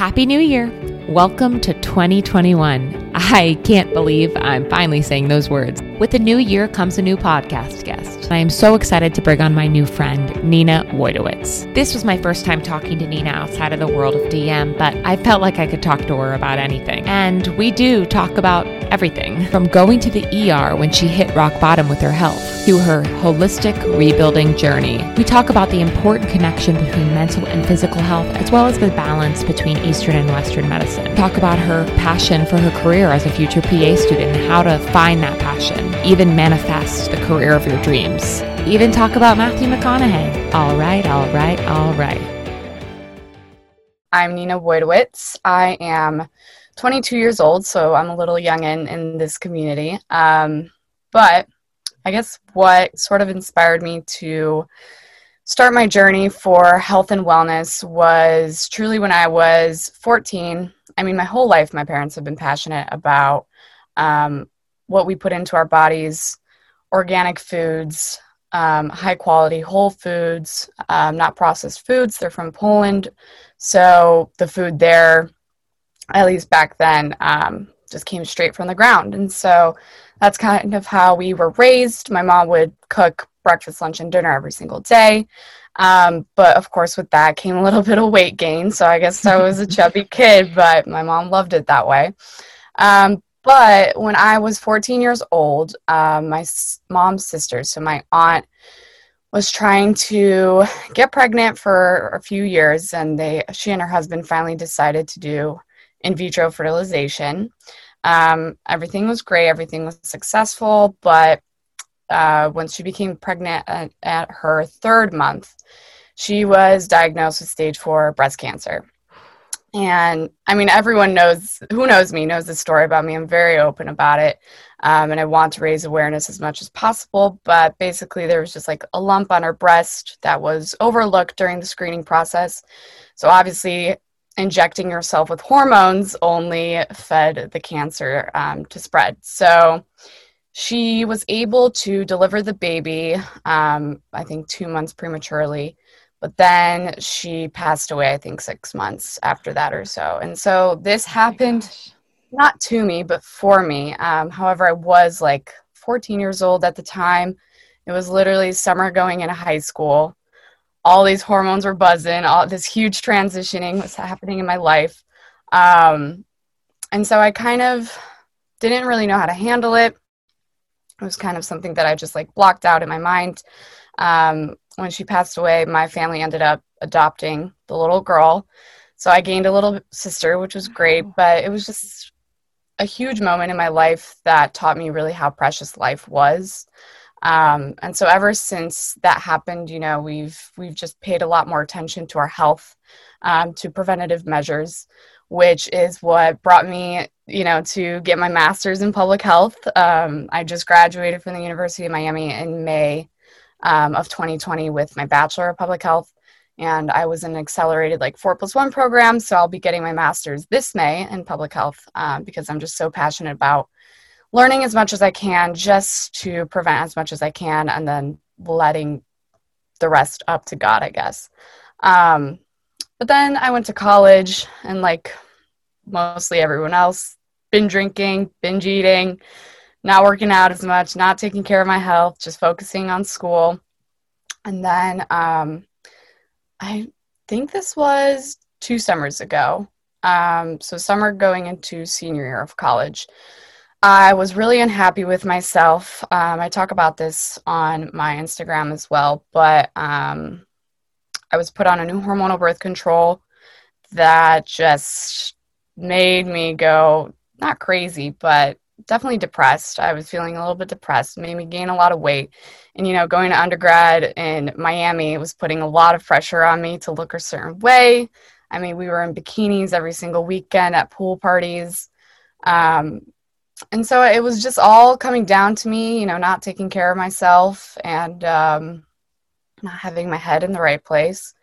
Happy New Year! Welcome to 2021. I can't believe I'm finally saying those words. With the new year comes a new podcast guest. I am so excited to bring on my new friend, Nina Wojtowicz. This was my first time talking to Nina outside of the world of DM, but I felt like I could talk to her about anything. And we do talk about everything from going to the ER when she hit rock bottom with her health to her holistic rebuilding journey. We talk about the important connection between mental and physical health, as well as the balance between Eastern and Western medicine. Talk about her passion for her career as a future PA student and how to find that passion, even manifest the career of your dreams. Even talk about Matthew McConaughey. All right, all right, all right. I'm Nina Wojtowicz. I am 22 years old, so I'm a little young in, in this community. Um, but I guess what sort of inspired me to start my journey for health and wellness was truly when I was 14. I mean, my whole life, my parents have been passionate about um, what we put into our bodies, organic foods, um, high quality whole foods, um, not processed foods. They're from Poland. So the food there, at least back then, um, just came straight from the ground. And so that's kind of how we were raised. My mom would cook breakfast, lunch, and dinner every single day. Um, but of course, with that came a little bit of weight gain. So I guess I was a chubby kid, but my mom loved it that way. Um, but when I was 14 years old, um, my s- mom's sister, so my aunt, was trying to get pregnant for a few years, and they, she and her husband finally decided to do in vitro fertilization. Um, everything was great, everything was successful, but uh, when she became pregnant at, at her third month, she was diagnosed with stage four breast cancer. And I mean, everyone knows who knows me knows the story about me. I'm very open about it. Um, and I want to raise awareness as much as possible. But basically, there was just like a lump on her breast that was overlooked during the screening process. So, obviously, injecting yourself with hormones only fed the cancer um, to spread. So, she was able to deliver the baby, um, I think, two months prematurely. But then she passed away, I think, six months after that or so. And so this Oh happened not to me, but for me. Um, however, I was like 14 years old at the time. It was literally summer going into high school. All these hormones were buzzing. All this huge transitioning was happening in my life. Um, and so I kind of didn't really know how to handle it. It was kind of something that I just like blocked out in my mind. Um, when she passed away, my family ended up adopting the little girl. So I gained a little sister, which was great, but it was just a huge moment in my life that taught me really how precious life was. Um, and so ever since that happened, you know, we've we've just paid a lot more attention to our health, um, to preventative measures, which is what brought me, you know, to get my master's in public health. Um, I just graduated from the University of Miami in May um, of 2020 with my bachelor of public health and i was in an accelerated like four plus one program so i'll be getting my master's this may in public health um, because i'm just so passionate about learning as much as i can just to prevent as much as i can and then letting the rest up to god i guess um, but then i went to college and like mostly everyone else been drinking binge eating not working out as much, not taking care of my health, just focusing on school. And then um, I think this was two summers ago. Um, so, summer going into senior year of college. I was really unhappy with myself. Um, I talk about this on my Instagram as well, but um, I was put on a new hormonal birth control that just made me go not crazy, but definitely depressed. I was feeling a little bit depressed, made me gain a lot of weight. And, you know, going to undergrad in Miami was putting a lot of pressure on me to look a certain way. I mean, we were in bikinis every single weekend at pool parties. Um, and so it was just all coming down to me, you know, not taking care of myself and um, not having my head in the right place.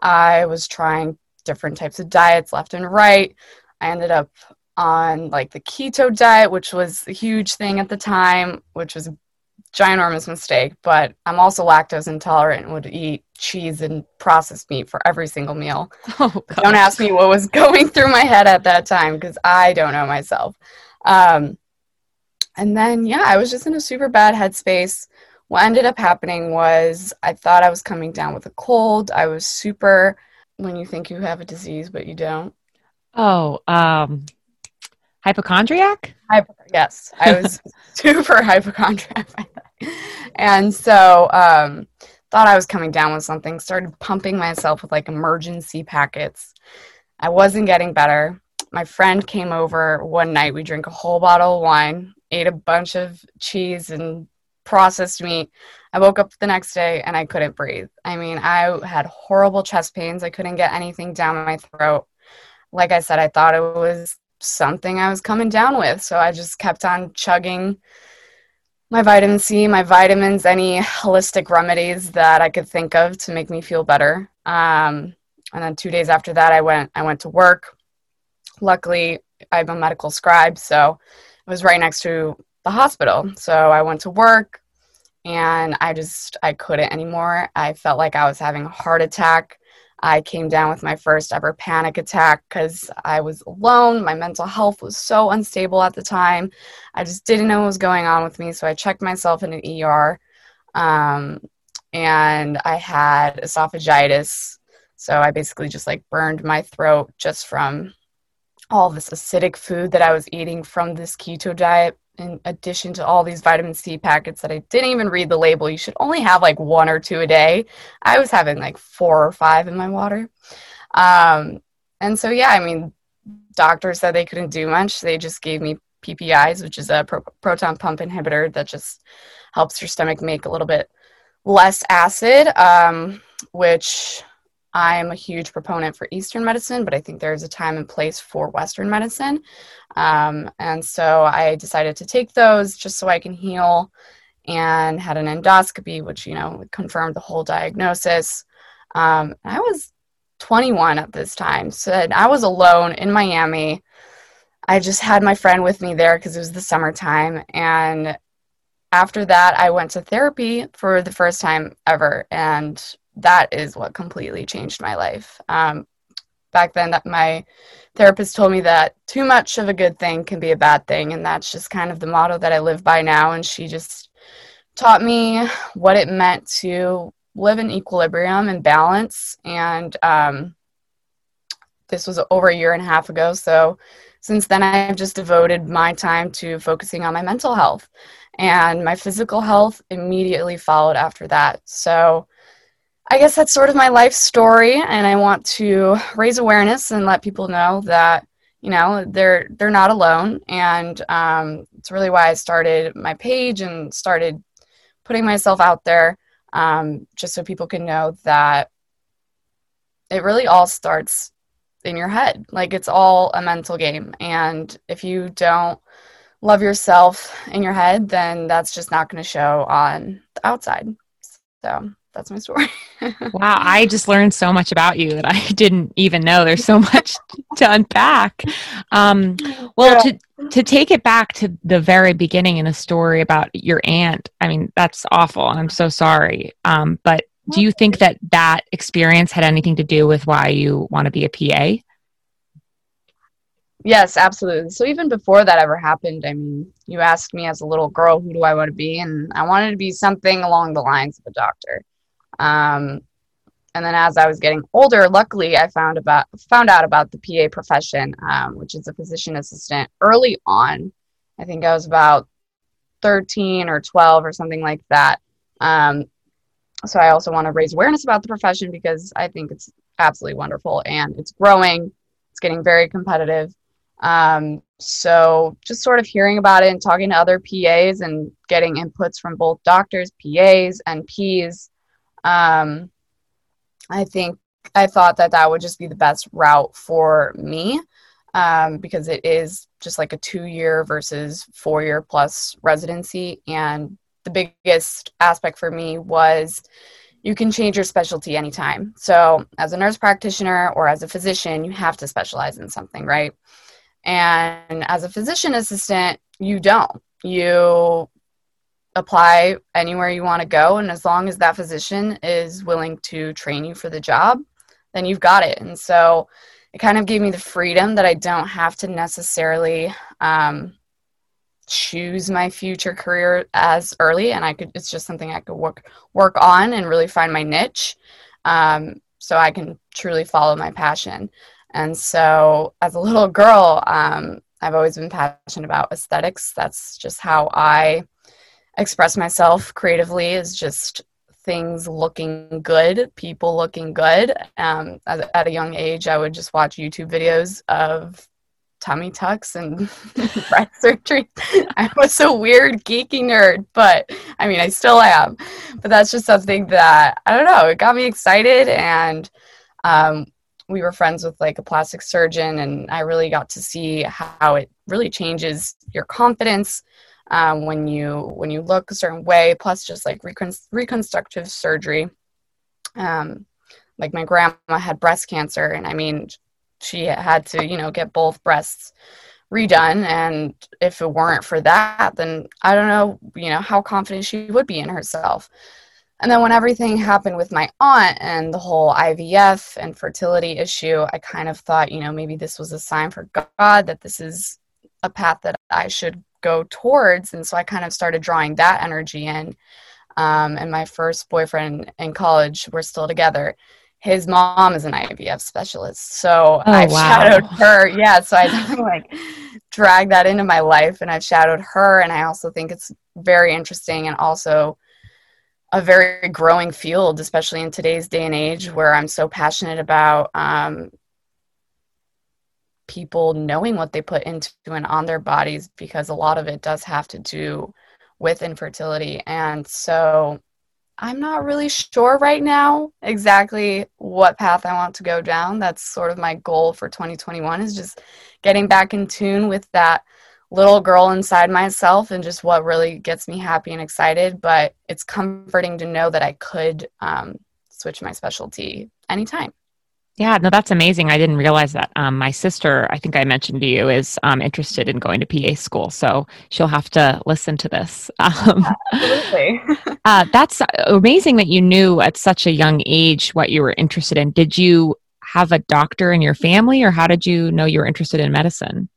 I was trying different types of diets left and right. I ended up on like the keto diet, which was a huge thing at the time, which was a ginormous mistake, but I'm also lactose intolerant and would eat cheese and processed meat for every single meal. Oh, don't ask me what was going through my head at that time because I don't know myself. Um, and then, yeah, I was just in a super bad headspace. What ended up happening was I thought I was coming down with a cold. I was super, when you think you have a disease, but you don't. Oh, um, hypochondriac? Hypo- yes, I was super hypochondriac. and so, um, thought I was coming down with something, started pumping myself with like Emergen-C packets. I wasn't getting better. My friend came over one night. We drank a whole bottle of wine, ate a bunch of cheese and processed meat. I woke up the next day and I couldn't breathe. I mean, I had horrible chest pains. I couldn't get anything down my throat. Like I said, I thought it was something I was coming down with. So I just kept on chugging my vitamin C, my vitamins, any holistic remedies that I could think of to make me feel better. Um, and then two days after that, I went I went to work. Luckily, I'm a medical scribe, so it was right next to the hospital. So I went to work, and I just I couldn't anymore. I felt like I was having a heart attack. I came down with my first ever panic attack because I was alone. My mental health was so unstable at the time. I just didn't know what was going on with me. So I checked myself in an ER um, and I had esophagitis. So I basically just like burned my throat just from all this acidic food that I was eating from this keto diet in addition to all these vitamin C packets that I didn't even read the label. You should only have like one or two a day. I was having like four or five in my water. Um, and so, yeah, I mean, doctors said they couldn't do much. They just gave me PPIs, which is a pro- proton pump inhibitor that just helps your stomach make a little bit less acid, um, which I'm a huge proponent for Eastern medicine, but I think there's a time and place for Western medicine. Um, and so I decided to take those just so I can heal and had an endoscopy, which, you know, confirmed the whole diagnosis. Um, I was 21 at this time. So I was alone in Miami. I just had my friend with me there because it was the summertime. And after that, I went to therapy for the first time ever. And that is what completely changed my life. Um, back then, that my therapist told me that too much of a good thing can be a bad thing, and that's just kind of the motto that I live by now. And she just taught me what it meant to live in equilibrium and balance. And um, this was over a year and a half ago, so since then I've just devoted my time to focusing on my mental health, and my physical health immediately followed after that. So I guess that's sort of my life story, and I want to raise awareness and let people know that you know they're they're not alone, and um, it's really why I started my page and started putting myself out there, um, just so people can know that it really all starts in your head. Like it's all a mental game, and if you don't love yourself in your head, then that's just not going to show on the outside. So that's my story. wow, I just learned so much about you that I didn't even know. There's so much to unpack. Um, well, yeah. to to take it back to the very beginning in a story about your aunt. I mean, that's awful. I'm so sorry. Um, but do you think that that experience had anything to do with why you want to be a PA? Yes, absolutely. So even before that ever happened, I mean, you asked me as a little girl, who do I want to be? And I wanted to be something along the lines of a doctor. Um, and then as I was getting older, luckily I found about found out about the PA profession, um, which is a physician assistant. Early on, I think I was about 13 or 12 or something like that. Um, so I also want to raise awareness about the profession because I think it's absolutely wonderful and it's growing. It's getting very competitive. Um, so just sort of hearing about it and talking to other PAs and getting inputs from both doctors, PAs, and Ps um, I think I thought that that would just be the best route for me um, because it is just like a two year versus four year plus residency. And the biggest aspect for me was you can change your specialty anytime. So, as a nurse practitioner or as a physician, you have to specialize in something, right? And as a physician assistant, you don't. You apply anywhere you want to go. And as long as that physician is willing to train you for the job, then you've got it. And so it kind of gave me the freedom that I don't have to necessarily um, choose my future career as early. And I could, it's just something I could work, work on and really find my niche. Um, so I can truly follow my passion. And so as a little girl, um, I've always been passionate about aesthetics. That's just how I express myself creatively is just things looking good, people looking good. Um, at, at, a young age, I would just watch YouTube videos of tummy tucks and breast surgery. I was a weird geeky nerd, but I mean, I still am. But that's just something that I don't know. It got me excited, and um, we were friends with like a plastic surgeon, and I really got to see how it really changes your confidence um, when you when you look a certain way. Plus, just like recon- reconstructive surgery. Um, like my grandma had breast cancer, and I mean, she had to you know get both breasts redone and if it weren't for that then i don't know you know how confident she would be in herself and then when everything happened with my aunt and the whole ivf and fertility issue i kind of thought you know maybe this was a sign for god that this is a path that i should go towards. And so I kind of started drawing that energy in. Um, and my first boyfriend in college, we're still together. His mom is an IVF specialist. So oh, I've wow. shadowed her. Yeah. So I like drag that into my life and I've shadowed her. And I also think it's very interesting and also a very growing field, especially in today's day and age where I'm so passionate about um, people knowing what they put into and on their bodies because a lot of it does have to do with infertility. And so I'm not really sure right now exactly what path I want to go down. That's sort of my goal for 2021 is just getting back in tune with that little girl inside myself and just what really gets me happy and excited. But it's comforting to know that I could um, switch my specialty anytime. Yeah, no, that's amazing. I didn't realize that. Um, my sister, I think I mentioned to you, is um, interested in going to PA school, so she'll have to listen to this. Um, Absolutely. uh, that's amazing that you knew at such a young age what you were interested in. Did you have a doctor in your family, or how did you know you were interested in medicine?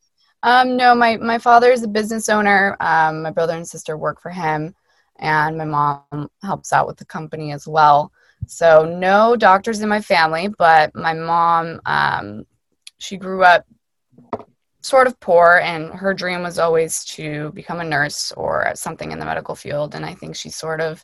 Um, no, my my father is a business owner. Um, my brother and sister work for him, and my mom helps out with the company as well. So no doctors in my family, but my mom, um, she grew up sort of poor, and her dream was always to become a nurse or something in the medical field. And I think she sort of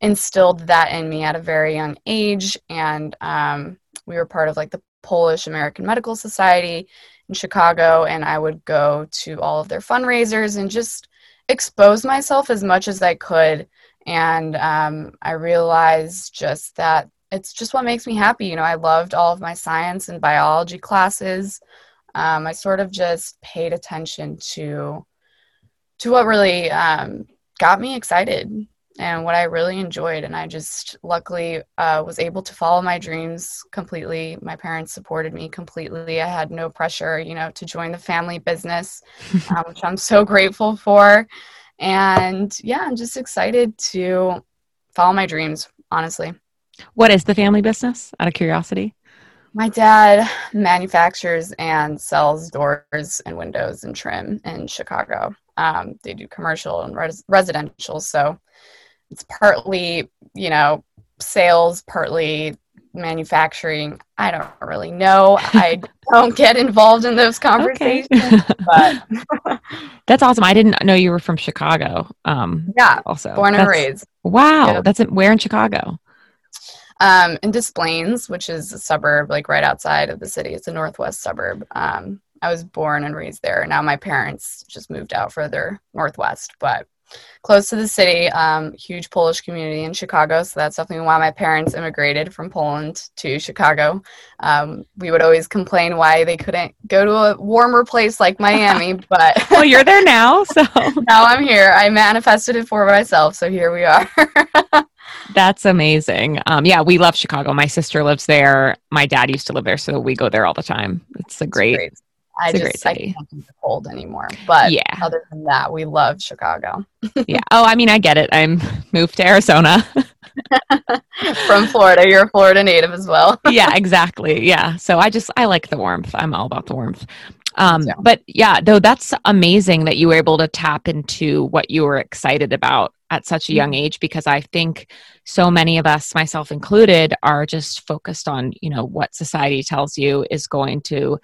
instilled that in me at a very young age. And um, we were part of like the Polish American Medical Society in Chicago, and I would go to all of their fundraisers and just expose myself as much as I could and um, I realized just that it's just what makes me happy. You know, I loved all of my science and biology classes. Um, I sort of just paid attention to to what really um, got me excited and what I really enjoyed. And I just luckily uh, was able to follow my dreams completely. My parents supported me completely. I had no pressure, you know, to join the family business, um, which I'm so grateful for. And yeah, I'm just excited to follow my dreams, honestly. What is the family business out of curiosity? My dad manufactures and sells doors and windows and trim in Chicago. Um, they do commercial and res- residential. So it's partly, you know, sales, partly manufacturing. I don't really know. I don't get involved in those conversations. Okay. but that's awesome. I didn't know you were from Chicago. Um, yeah, also born and raised. Wow, yeah. that's where in Chicago. Um, in Des Plaines, which is a suburb like right outside of the city. It's a northwest suburb. Um, I was born and raised there. Now my parents just moved out further northwest, but close to the city, um, huge Polish community in Chicago. So that's definitely why my parents immigrated from Poland to Chicago. Um, we would always complain why they couldn't go to a warmer place like Miami, but well, you're there now, so now I'm here. I manifested it for myself, so here we are. That's amazing. Um, yeah, we love Chicago. My sister lives there. My dad used to live there, so we go there all the time. It's a great, great I It's just I can't do the cold anymore. But Yeah. other than that, we love Chicago. yeah. Oh, I mean, I get it. I'm moved to Arizona. From Florida, you're a Florida native as well. yeah, exactly. Yeah. So I just I like the warmth. I'm all about the warmth. Um, but yeah, though that's amazing that you were able to tap into what you were excited about at such a young Mm-hmm. age because I think so many of us, myself included, are just focused on, you know, what society tells you is going to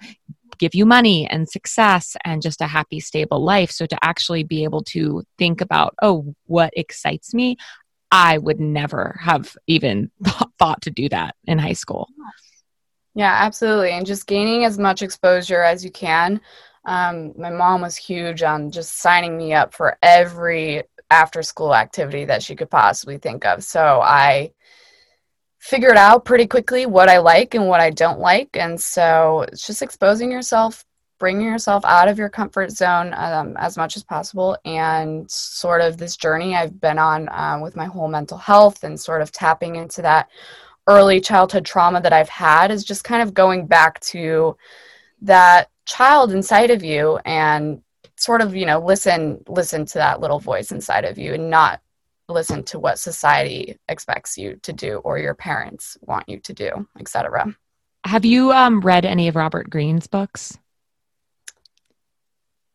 give you money and success and just a happy, stable life. So to actually be able to think about, oh, what excites me, I would never have even thought to do that in high school. Yeah, absolutely. And just gaining as much exposure as you can. Um, my mom was huge on just signing me up for every after school activity that she could possibly think of. So I figured out pretty quickly what I like and what I don't like. And so it's just exposing yourself, bringing yourself out of your comfort zone um, as much as possible. And sort of this journey I've been on um, with my whole mental health and sort of tapping into that early childhood trauma that I've had is just kind of going back to that child inside of you and sort of you know listen listen to that little voice inside of you and not listen to what society expects you to do or your parents want you to do etc Have you um, read any of Robert Greene's books?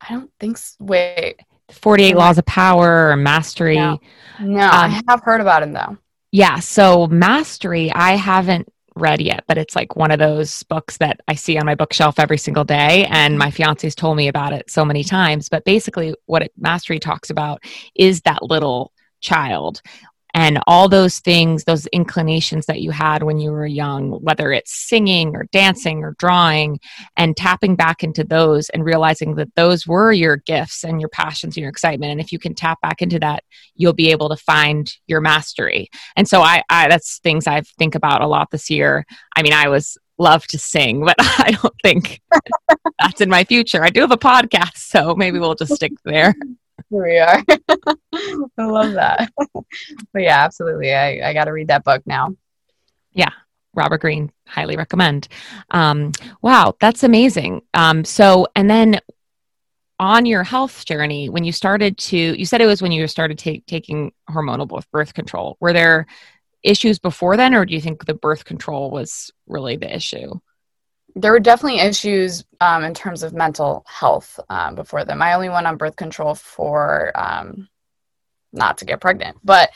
i don't think s wait 48 Laws of Power or Mastery? No. no i have heard about him though Yeah, so Mastery, I haven't read yet, but it's like one of those books that I see on my bookshelf every single day. And my fiance's told me about it so many times. But basically, what it, Mastery talks about is that little child and all those things, those inclinations that you had when you were young, whether it's singing or dancing or drawing, and tapping back into those and realizing that those were your gifts and your passions and your excitement. And if you can tap back into that, you'll be able to find your mastery. And so I, I that's things I think about a lot this year. I mean, I was love to sing, but I don't think that's in my future. I do have a podcast, so maybe we'll just stick there. here we are i love that but yeah absolutely i, I got to read that book now Yeah. Robert Greene, highly recommend. Um, wow, that's amazing. Um, so, and then on your health journey, when you started to, you said it was when you started ta- taking hormonal birth control. Were there issues before then, or do you think the birth control was really the issue? There were definitely issues um, in terms of mental health um, before them. I only went on birth control for um, not to get pregnant, but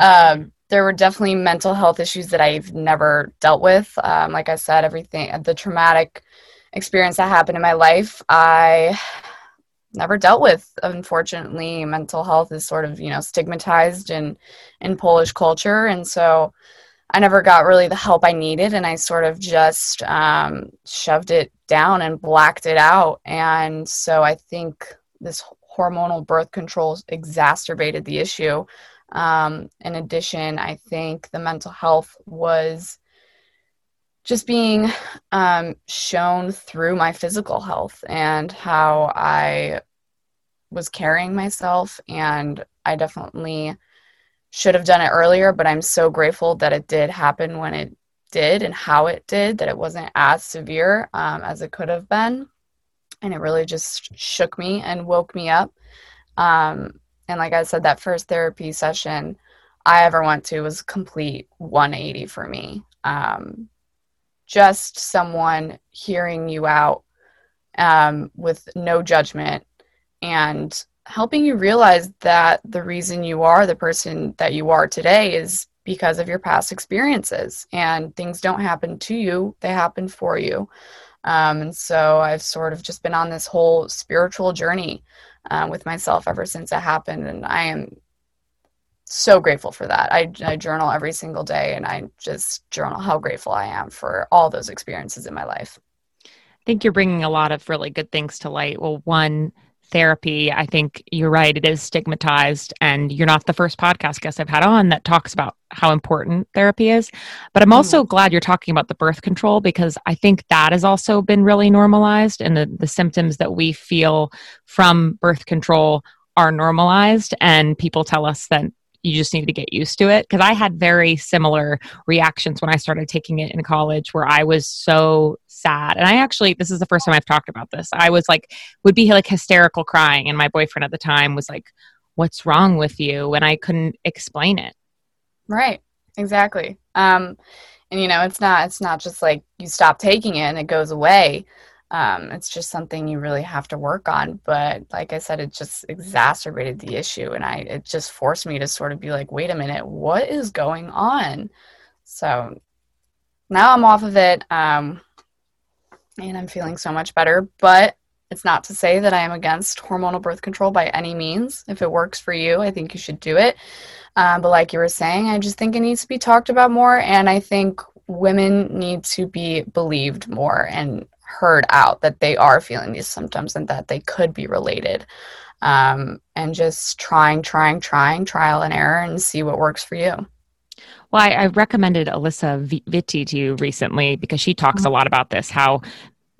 um, there were definitely mental health issues that I've never dealt with. Um, like I said, everything, the traumatic experience that happened in my life, I never dealt with. Unfortunately, mental health is sort of you know stigmatized in in Polish culture, and so I never got really the help I needed, and I sort of just um, shoved it down and blacked it out. And so I think this hormonal birth control exacerbated the issue. Um, in addition, I think the mental health was just being um, shown through my physical health and how I was carrying myself. And I definitely should have done it earlier, but I'm so grateful that it did happen when it did and how it did, that it wasn't as severe um, as it could have been. And it really just shook me and woke me up. Um, and like I said, that first therapy session I ever went to was complete 180 for me. Um, just someone hearing you out um, with no judgment and helping you realize that the reason you are the person that you are today is because of your past experiences and things don't happen to you they happen for you. Um, and so i've sort of just been on this whole spiritual journey uh, with myself ever since it happened and i am so grateful for that. I, I journal every single day and i just journal how grateful i am for all those experiences in my life. I think you're bringing a lot of really good things to light. Well, one, therapy, I think you're right, it is stigmatized, and you're not the first podcast guest I've had on that talks about how important therapy is. But I'm also mm. glad you're talking about the birth control because I think that has also been really normalized, and the, the symptoms that we feel from birth control are normalized, and people tell us that you just need to get used to it. Because i had very similar reactions when i started taking it in college where i was so sad. And i actually this is the first time i've talked about this. I was like would be like hysterical crying and my boyfriend at the time was like what's wrong with you? And i couldn't explain it. Right. Exactly. Um and you know it's not it's not just like you stop taking it and it goes away um, it's just something you really have to work on but like i said it just exacerbated the issue and i it just forced me to sort of be like wait a minute what is going on? So now i'm off of it um, and i'm feeling so much better but it's not to say that i am against hormonal birth control by any means. If it works for you i think you should do it. Um, but like you were saying i just think it needs to be talked about more and i think women need to be believed more and heard out that they are feeling these symptoms and that they could be related. Um, and just trying, trying, trying, trial and error and see what works for you. Well, I, I recommended Alisa Vitti to you recently because she talks mm-hmm. a lot about this how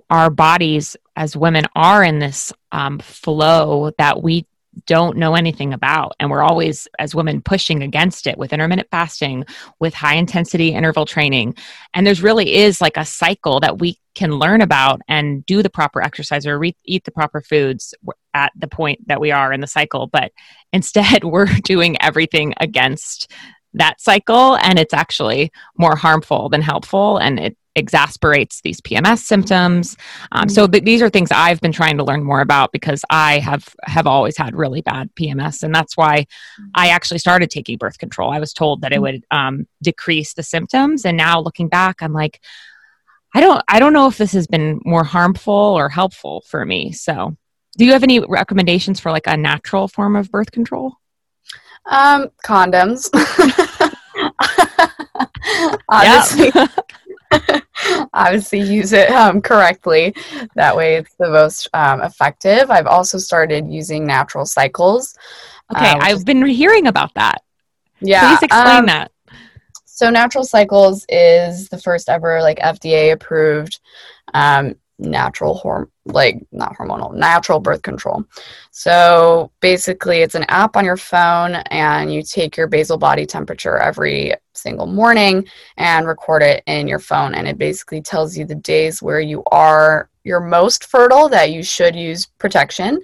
our bodies as women are in this um, flow that we don't know anything about. And we're always, as women, pushing against it with intermittent fasting, with high intensity interval training. And there's really is like a cycle that we can learn about and do the proper exercise or re- eat the proper foods at the point that we are in the cycle. But instead, we're doing everything against that cycle and it's actually more harmful than helpful and it exasperates these PMS symptoms. Um, so th- these are things I've been trying to learn more about because I have have always had really bad PMS, and that's why I actually started taking birth control. I was told that it would um, decrease the symptoms, and now looking back, I'm like, I don't I don't know if this has been more harmful or helpful for me. So, do you have any recommendations for like a natural form of birth control? Um, condoms. Honestly. obviously use it um, correctly. That way, it's the most um, effective. I've also started using natural cycles. Okay, uh, I've been hearing about that. Yeah, please explain um, that. So, natural cycles is the first ever like FDA approved um, natural horm like not hormonal natural birth control. So basically it's an app on your phone and you take your basal body temperature every single morning and record it in your phone and it basically tells you the days where you are your most fertile that you should use protection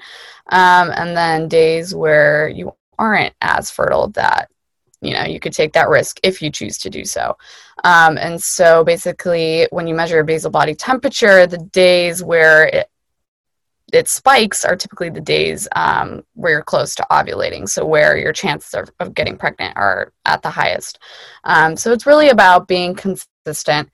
um, and then days where you aren't as fertile that you know you could take that risk if you choose to do so. Um, and so basically when you measure basal body temperature the days where it, it spikes are typically the days um, where you're close to ovulating so where your chances of, of getting pregnant are at the highest um, so it's really about being consistent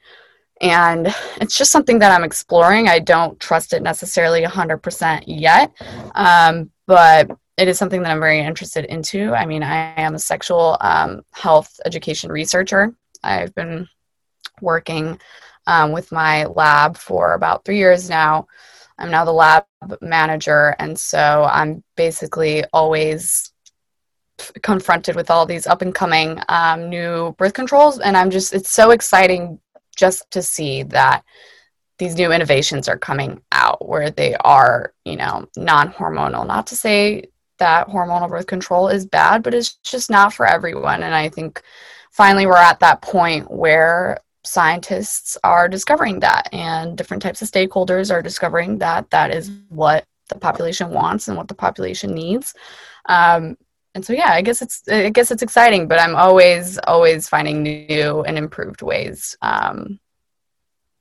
and it's just something that i'm exploring i don't trust it necessarily 100% yet um, but it is something that I'm very interested into. I mean, I am a sexual um, health education researcher. I've been working um, with my lab for about three years now. I'm now the lab manager, and so I'm basically always confronted with all these up and coming um, new birth controls, and I'm just, it's so exciting just to see that these new innovations are coming out where they are, you know, non hormonal. Not to say that hormonal birth control is bad, but it's just not for everyone. And I think finally we're at that point where scientists are discovering that and different types of stakeholders are discovering that that is what the population wants and what the population needs. Um, and so yeah, I guess it's I guess it's exciting, but I'm always always finding new and improved ways um,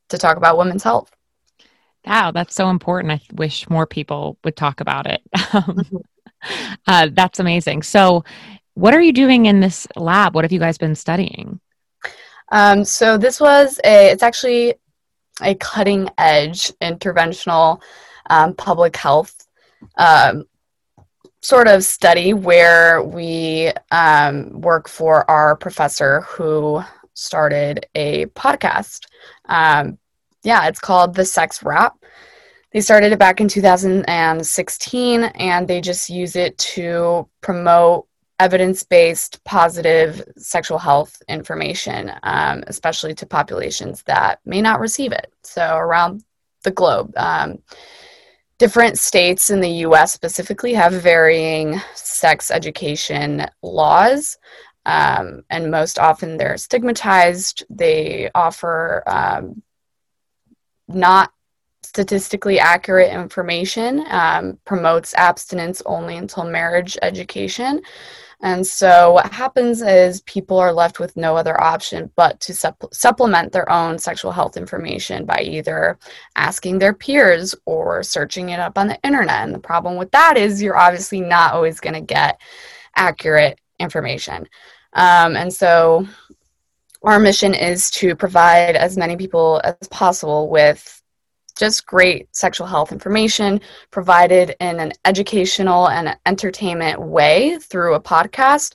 to talk about women's health. Wow, that's so important. I wish more people would talk about it. Uh, that's amazing. So, what are you doing in this lab? What have you guys been studying? Um, so this was a. It's actually a cutting edge interventional um, public health um, sort of study where we um, work for our professor who started a podcast. Um, yeah, it's called the Sex Wrap they started it back in 2016 and they just use it to promote evidence based positive sexual health information, um, especially to populations that may not receive it. So, around the globe. Um, different states in the US specifically have varying sex education laws. Um, and most often they're stigmatized. They offer um, not statistically accurate information, um, promotes abstinence only until marriage education. And so, what happens is people are left with no other option but to supp- supplement their own sexual health information by either asking their peers or searching it up on the internet. And the problem with that is you're obviously not always going to get accurate information. Um, and so, our mission is to provide as many people as possible with just great sexual health information provided in an educational and entertainment way through a podcast.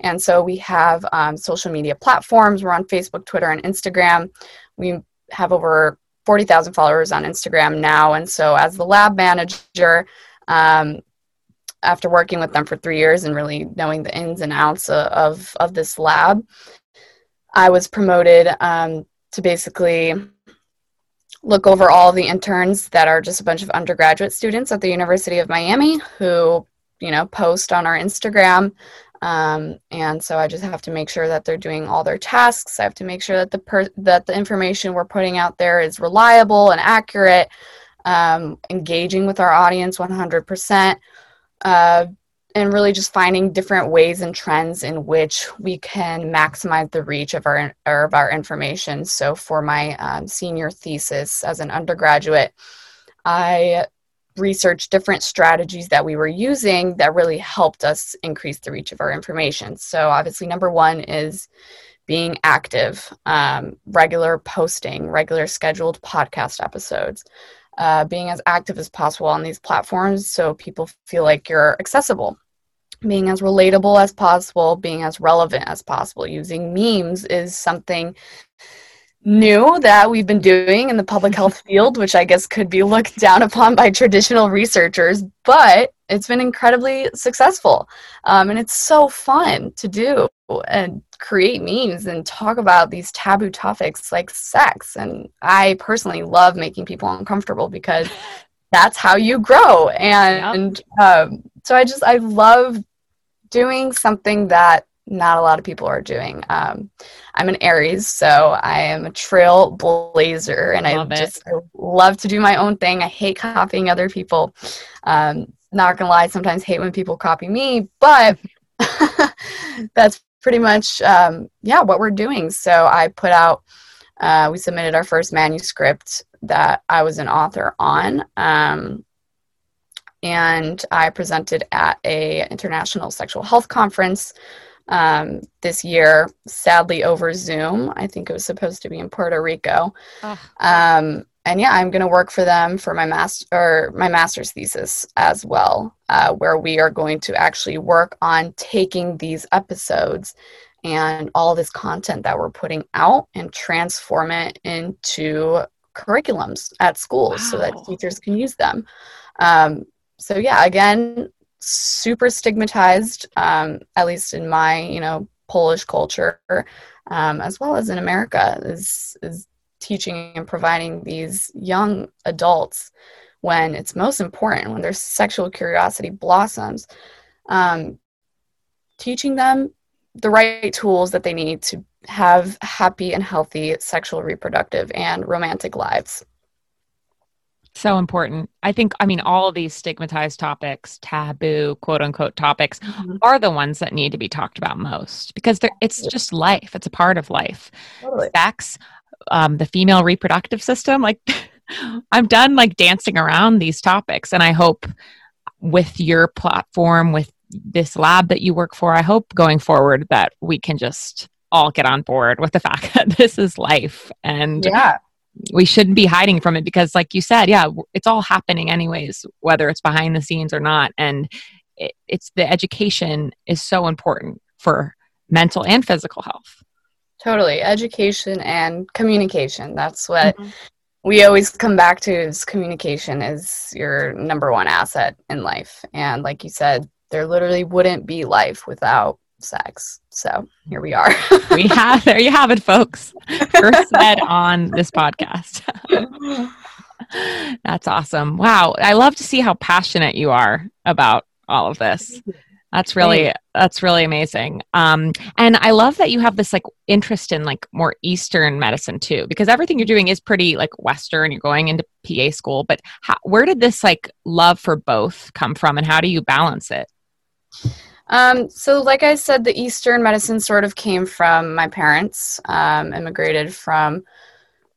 And so we have um, social media platforms. We're on Facebook, Twitter, and Instagram. We have over 40,000 followers on Instagram now. And so, as the lab manager, um, after working with them for three years and really knowing the ins and outs of, of, of this lab, I was promoted um, to basically look over all the interns that are just a bunch of undergraduate students at the University of Miami who, you know, post on our Instagram. Um, and so I just have to make sure that they're doing all their tasks. I have to make sure that the per- that the information we're putting out there is reliable and accurate, um, engaging with our audience 100%. Uh, and really just finding different ways and trends in which we can maximize the reach of our of our information. So for my um, senior thesis as an undergraduate, I researched different strategies that we were using that really helped us increase the reach of our information. So obviously, number one is being active, um, regular posting, regular scheduled podcast episodes. Uh, being as active as possible on these platforms so people feel like you're accessible being as relatable as possible, being as relevant as possible. Using memes is something new that we've been doing in the public health field, which I guess could be looked down upon by traditional researchers, but it's been incredibly successful. Um, and it's so fun to do and create memes and talk about these taboo topics like sex. And I personally love making people uncomfortable because that's how you grow. And um, so I just, I love doing something that not a lot of people are doing. Um, I'm an Aries, so I am a trailblazer, and love I just I love to do my own thing. I hate copying other people. Um, not gonna lie, sometimes hate when people copy me, but that's pretty much um, yeah what we're doing. So I put out. Uh, we submitted our first manuscript that I was an author on. Um, and I presented at a international sexual health conference um, this year, sadly over Zoom. I think it was supposed to be in Puerto Rico. Oh. Um, and yeah, I'm going to work for them for my master or my master's thesis as well, uh, where we are going to actually work on taking these episodes and all this content that we're putting out and transform it into curriculums at schools wow. so that teachers can use them. Um, so yeah, again, super stigmatized, um, at least in my you know Polish culture, um, as well as in America, is is teaching and providing these young adults when it's most important when their sexual curiosity blossoms, um, teaching them the right tools that they need to have happy and healthy sexual, reproductive, and romantic lives. So important. I think, I mean, all of these stigmatized topics, taboo, quote unquote topics, mm-hmm. are the ones that need to be talked about most because it's just life. It's a part of life. Totally. Sex, um, the female reproductive system. Like, I'm done like dancing around these topics. And I hope with your platform, with this lab that you work for, I hope going forward that we can just all get on board with the fact that this is life and yeah we shouldn't be hiding from it because like you said yeah it's all happening anyways whether it's behind the scenes or not. And it, it's the education is so important for mental and physical health. Totally. Education and communication. That's what mm-hmm. we always come back to is communication is your number one asset in life. And like you said there literally wouldn't be life without sex. So here we are. we have there you have it, folks. First said on this podcast. That's awesome. Wow. I love to see how passionate you are about all of this. That's really that's really amazing. Um, and I love that you have this like interest in like more Eastern medicine too, because everything you're doing is pretty like Western. You're going into PA school, but how, where did this like love for both come from, and how do you balance it? Um, so, like I said, the Eastern medicine sort of came from my parents. Um, immigrated from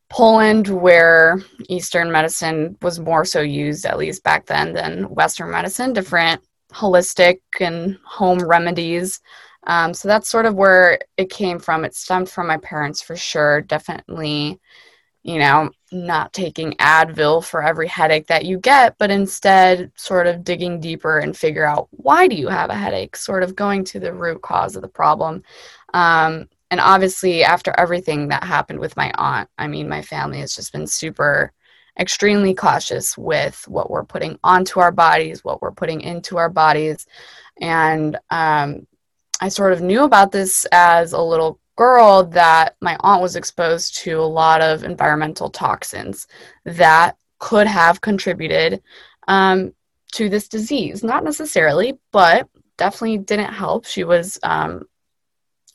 Poland, where Eastern medicine was more so used, at least back then, than Western medicine. Different holistic and home remedies. Um, so that's sort of where it came from. It stemmed from my parents for sure. Definitely, you know, not taking Advil for every headache that you get, but instead sort of digging deeper and figure out why do you have a headache, sort of going to the root cause of the problem. Um, and obviously, after everything that happened with my aunt, I mean, my family has just been super extremely cautious with what we're putting onto our bodies, what we're putting into our bodies. And um, I sort of knew about this as a little girl that my aunt was exposed to a lot of environmental toxins that could have contributed um, to this disease. Not necessarily, but definitely didn't help. She was um,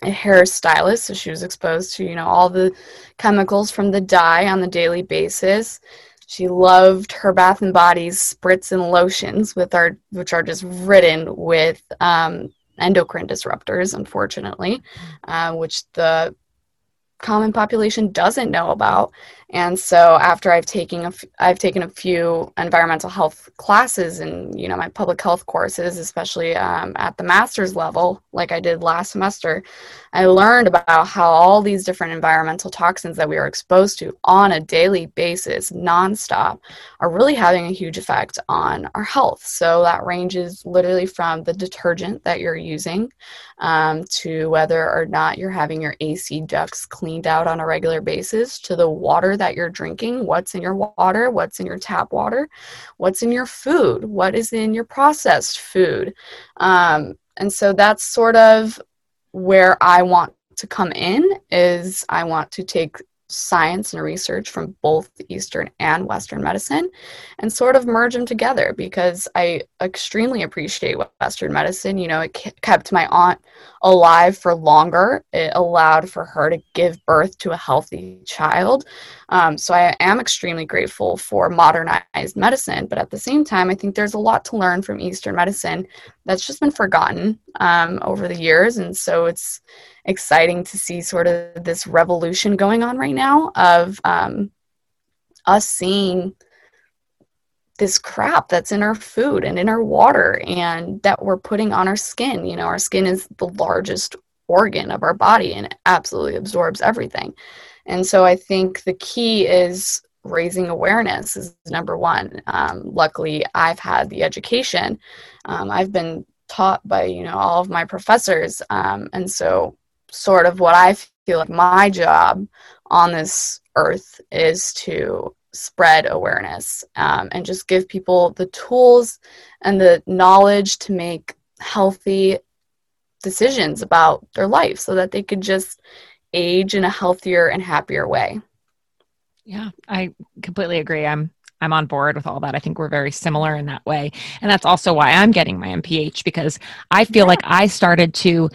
a hairstylist, so she was exposed to you know all the chemicals from the dye on the daily basis. She loved her Bath and Body's spritz and lotions, with our which are just ridden with um, endocrine disruptors, unfortunately, uh, which the common population doesn't know about. And so after I've taken a f- I've taken a few environmental health classes and you know my public health courses, especially um, at the master's level, like I did last semester, I learned about how all these different environmental toxins that we are exposed to on a daily basis, nonstop, are really having a huge effect on our health. So that ranges literally from the detergent that you're using um, to whether or not you're having your AC ducts cleaned out on a regular basis to the water that you're drinking, what's in your water, what's in your tap water, what's in your food, what is in your processed food. Um, and so that's sort of where I want to come in is I want to take science and research from both Eastern and Western medicine and sort of merge them together because I extremely appreciate Western medicine. You know, it kept my aunt alive for longer, it allowed for her to give birth to a healthy child. Um, so I am extremely grateful for modernized medicine, but at the same time, I think there's a lot to learn from Eastern medicine that's just been forgotten um, over the years. And so it's, exciting to see sort of this revolution going on right now of um, us seeing this crap that's in our food and in our water and that we're putting on our skin. You know, our skin is the largest organ of our body and it absolutely absorbs everything. And so I think the key is raising awareness is number one. Um, luckily, I've had the education. Um, I've been taught by you know all of my professors, um, and so sort of what I feel like my job on this earth is to spread awareness um, and just give people the tools and the knowledge to make healthy decisions about their life so that they could just age in a healthier and happier way. Yeah, I completely agree. I'm I'm on board with all that. I think we're very similar in that way. And that's also why I'm getting my MPH because I feel yeah. like I started to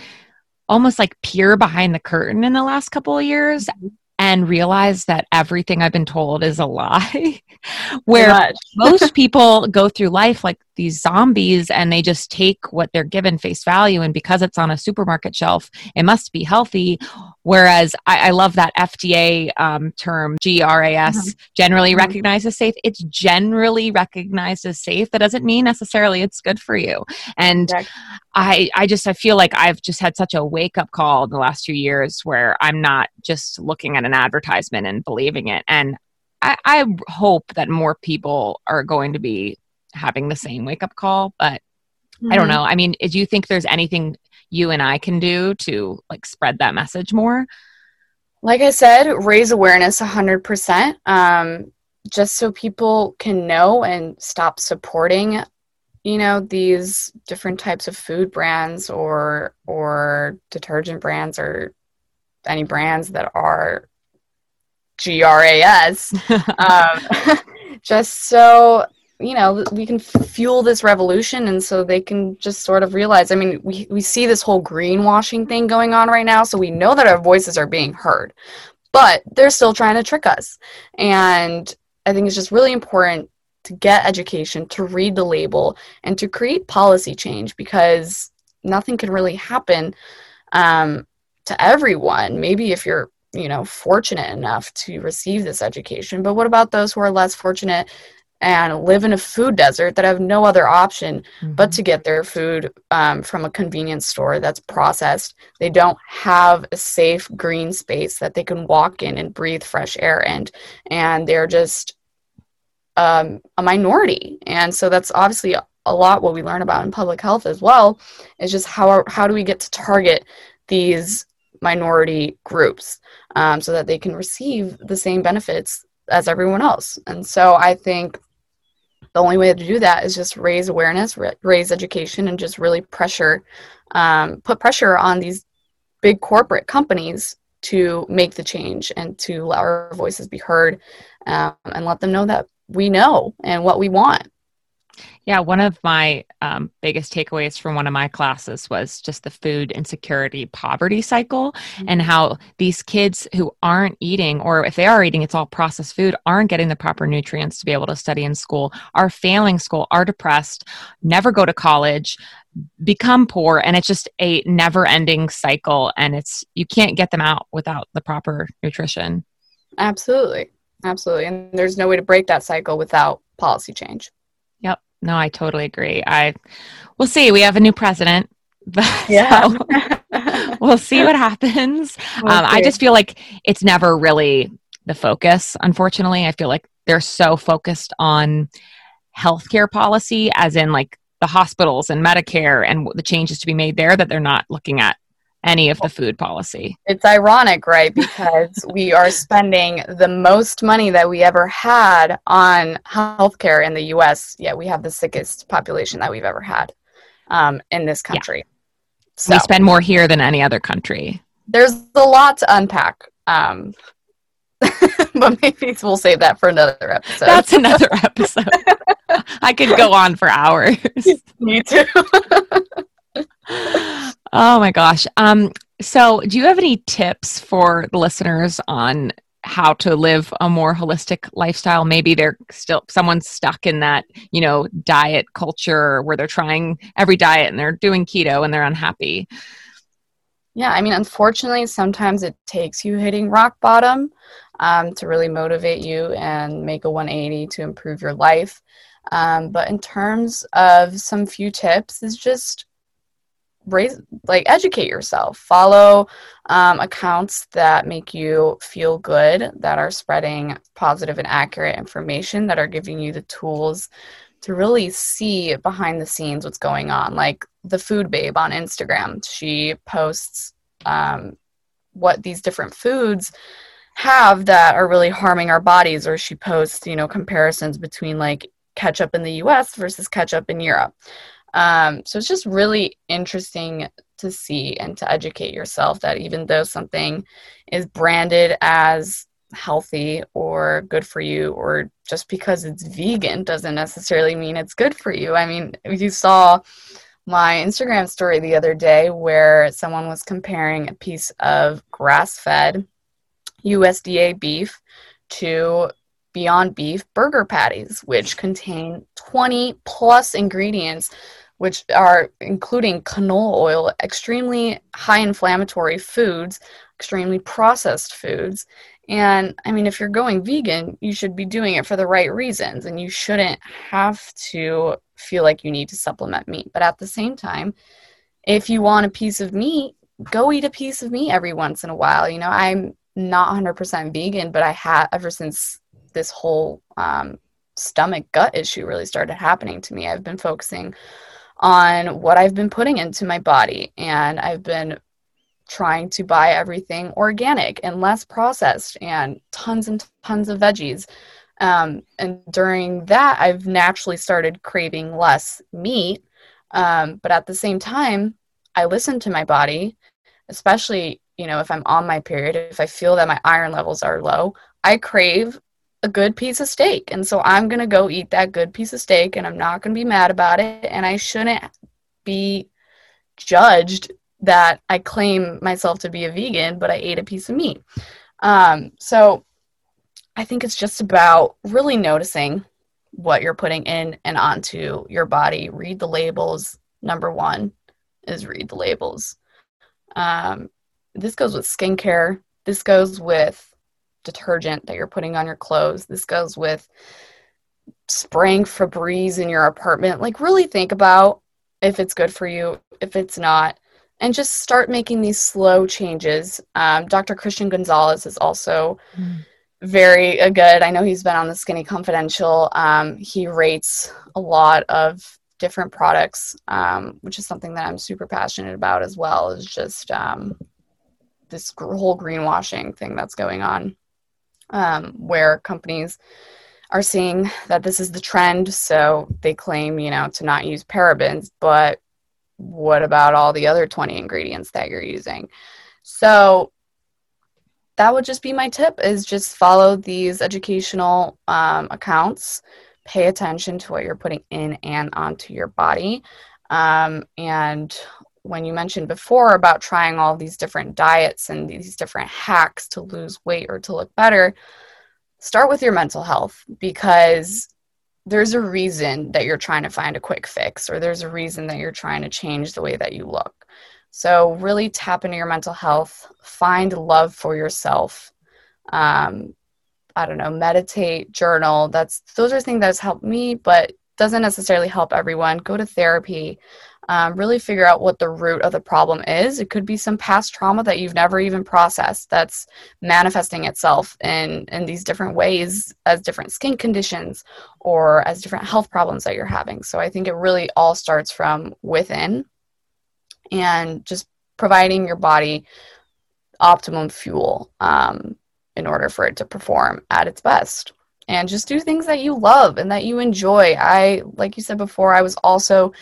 almost like peer behind the curtain in the last couple of years mm-hmm. And realize that everything I've been told is a lie. Where most people go through life like these zombies and they just take what they're given face value and because it's on a supermarket shelf it must be healthy whereas i, I love that fda um, term gras mm-hmm. generally mm-hmm. recognized as safe it's generally recognized as safe that doesn't mean necessarily it's good for you and. I i just i feel like i've just had such a wake up call in the last few years where i'm not just looking at an advertisement and believing it and I, I hope that more people are going to be having the same wake up call, but mm-hmm. I don't mm-hmm. know. I mean, do you think there's anything you and I can do to like spread that message more? Like I said, raise awareness 100%. Um, just so people can know and stop supporting you know these different types of food brands or or detergent brands or any brands that are GRAS um, just so you know we can fuel this revolution and so they can just sort of realize i mean we, we see this whole greenwashing thing going on right now so we know that our voices are being heard but they're still trying to trick us. And i think it's just really important to get education to read the label and to create policy change because nothing can really happen um, to everyone maybe if you're you know fortunate enough to receive this education but what about those who are less fortunate and live in a food desert that have no other option mm-hmm. but to get their food um, from a convenience store that's processed. They don't have a safe green space that they can walk in and breathe fresh air in, and they're just um, a minority. And so that's obviously a lot what we learn about in public health as well. Is just how how do we get to target these minority groups um, so that they can receive the same benefits as everyone else. And so I think the only way to do that is just raise awareness, raise education, and just really pressure, um, put pressure on these big corporate companies to make the change and to let our voices be heard um, and let them know that we know and what we want. Yeah, one of my um, biggest takeaways from one of my classes was just the food insecurity poverty cycle mm-hmm. and how these kids who aren't eating, or if they are eating, it's all processed food, aren't getting the proper nutrients to be able to study in school, are failing school, are depressed, never go to college, become poor, and it's just a never ending cycle. And it's, you can't get them out without the proper nutrition. Absolutely. Absolutely. And there's no way to break that cycle without policy change. Yep. No, I totally agree. I we'll see. We have a new president. Yeah. so we'll see what happens. Um, I just feel like it's never really the focus, unfortunately. I feel like they're so focused on healthcare policy, as in like the hospitals and Medicare and the changes to be made there, that they're not looking at any of the food policy. It's ironic, right? Because we are spending the most money that we ever had on healthcare in the US, yet we have the sickest population that we've ever had um, in this country. Yeah. So, we spend more here than any other country. There's a lot to unpack. Um, but maybe we'll save that for another episode. That's another episode. I could go on for hours. Me too. Oh my gosh. Um, so do you have any tips for the listeners on how to live a more holistic lifestyle? Maybe they're still someone's stuck in that, you know, diet culture where they're trying every diet and they're doing keto and they're unhappy. Yeah, I mean, unfortunately, sometimes it takes you hitting rock bottom um, to really motivate you and make a 180 to improve your life. Um, but in terms of some few tips, is just raise like educate yourself. Follow um, accounts that make you feel good that are spreading positive and accurate information that are giving you the tools to really see behind the scenes what's going on. Like the food babe on instagram she posts um, what these different foods have that are really harming our bodies or she posts you know comparisons between like ketchup in the us versus ketchup in europe um, so it's just really interesting to see and to educate yourself that even though something is branded as healthy or good for you or just because it's vegan doesn't necessarily mean it's good for you. I mean, you saw my Instagram story the other day where someone was comparing a piece of grass fed USDA beef to Beyond Beef burger patties, which contain 20 plus ingredients which are including canola oil, extremely high inflammatory foods, extremely processed foods. And I mean, if you're going vegan, you should be doing it for the right reasons, and you shouldn't have to feel like you need to supplement meat. But at the same time, if you want a piece of meat, go eat a piece of meat every once in a while. You know, I'm not 100% vegan, but I have ever since this whole um, stomach gut issue really started happening to me. I've been focusing on what I've been putting into my body. And I've been trying to buy everything organic and less processed and tons and tons of veggies. Um, and during that, I've naturally started craving less meat. Um, but at the same time, I listen to my body, especially, you know, if I'm on my period, if I feel that my iron levels are low, I crave a good piece of steak. And so I'm going to go eat that good piece of steak and I'm not going to be mad about it. And I shouldn't be judged that I claim myself to be a vegan, but I ate a piece of meat. Um, so I think it's just about really noticing what you're putting in and onto your body. Read the labels. Number one is read the labels. Um, this goes with skincare. This goes with detergent that you're putting on your clothes. This goes with spraying Febreze in your apartment. Like, really think about if it's good for you, if it's not, and just start making these slow changes. Um, Dr. Christian Gonzalez is also mm. very uh, good. I know he's been on the Skinny Confidential. Um, he rates a lot of different products, um, which is something that I'm super passionate about as well. Is just um, this whole greenwashing thing that's going on um, where companies are seeing that this is the trend. So they claim, you know, to not use parabens, but what about all the other 20 ingredients that you're using? So that would just be my tip is just follow these educational um, accounts pay attention to what you're putting in and onto your body um, and when you mentioned before about trying all these different diets and these different hacks to lose weight or to look better, start with your mental health because there's a reason that you're trying to find a quick fix or there's a reason that you're trying to change the way that you look. So, really tap into your mental health, find love for yourself. Um, I don't know, meditate, journal. That's those are things that's helped me, but doesn't necessarily help everyone. Go to therapy um, really figure out what the root of the problem is. It could be some past trauma that you've never even processed that's manifesting itself in, in these different ways as different skin conditions or as different health problems that you're having. So I think it really all starts from within and just providing your body optimum fuel um, in order for it to perform at its best and just do things that you love and that you enjoy. I, like you said before, I was also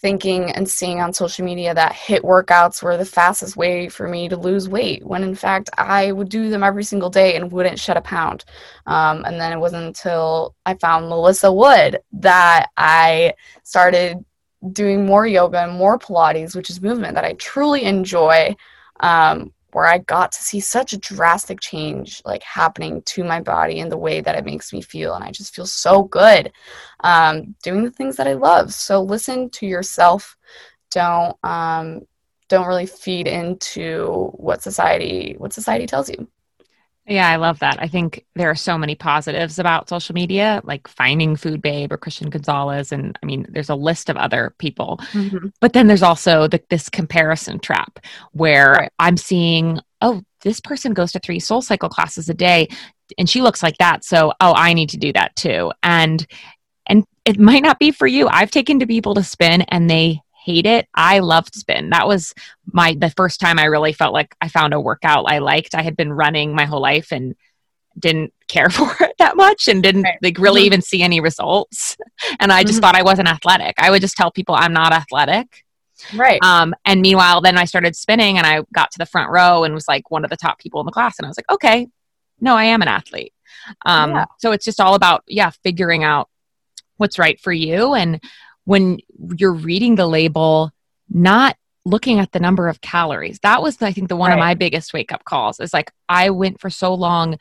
thinking and seeing on social media that HIIT workouts were the fastest way for me to lose weight when in fact I would do them every single day and wouldn't shed a pound. Um, and then it wasn't until I found Melissa Wood that I started doing more yoga and more Pilates, which is movement that I truly enjoy. Um, where I got to see such a drastic change like happening to my body and the way that it makes me feel. And I just feel so good um, doing the things that I love. So listen to yourself. Don't um, don't really feed into what society what society tells you. Yeah, I love that. I think there are so many positives about social media, like finding Food Babe or Christian Gonzalez. And I mean, there's a list of other people. Mm-hmm. But then there's also the, this comparison trap where right. I'm seeing, oh, this person goes to three SoulCycle classes a day and she looks like that. So, oh, I need to do that too. And and it might not be for you. I've taken to people to spin and they hate it. I loved spin. That was my the first time I really felt like I found a workout I liked. I had been running my whole life and didn't care for it that much and didn't right. like really mm-hmm. even see any results. And I just mm-hmm. thought I wasn't athletic. I would just tell people I'm not athletic. Right. Um, and meanwhile, then I started spinning and I got to the front row and was like one of the top people in the class. And I was like, okay, no, I am an athlete. Um, yeah. So it's just all about, yeah, figuring out what's right for you. And when you're reading the label, not looking at the number of calories. That was, I think, the one right. of my biggest wake up calls. Is like I went for so long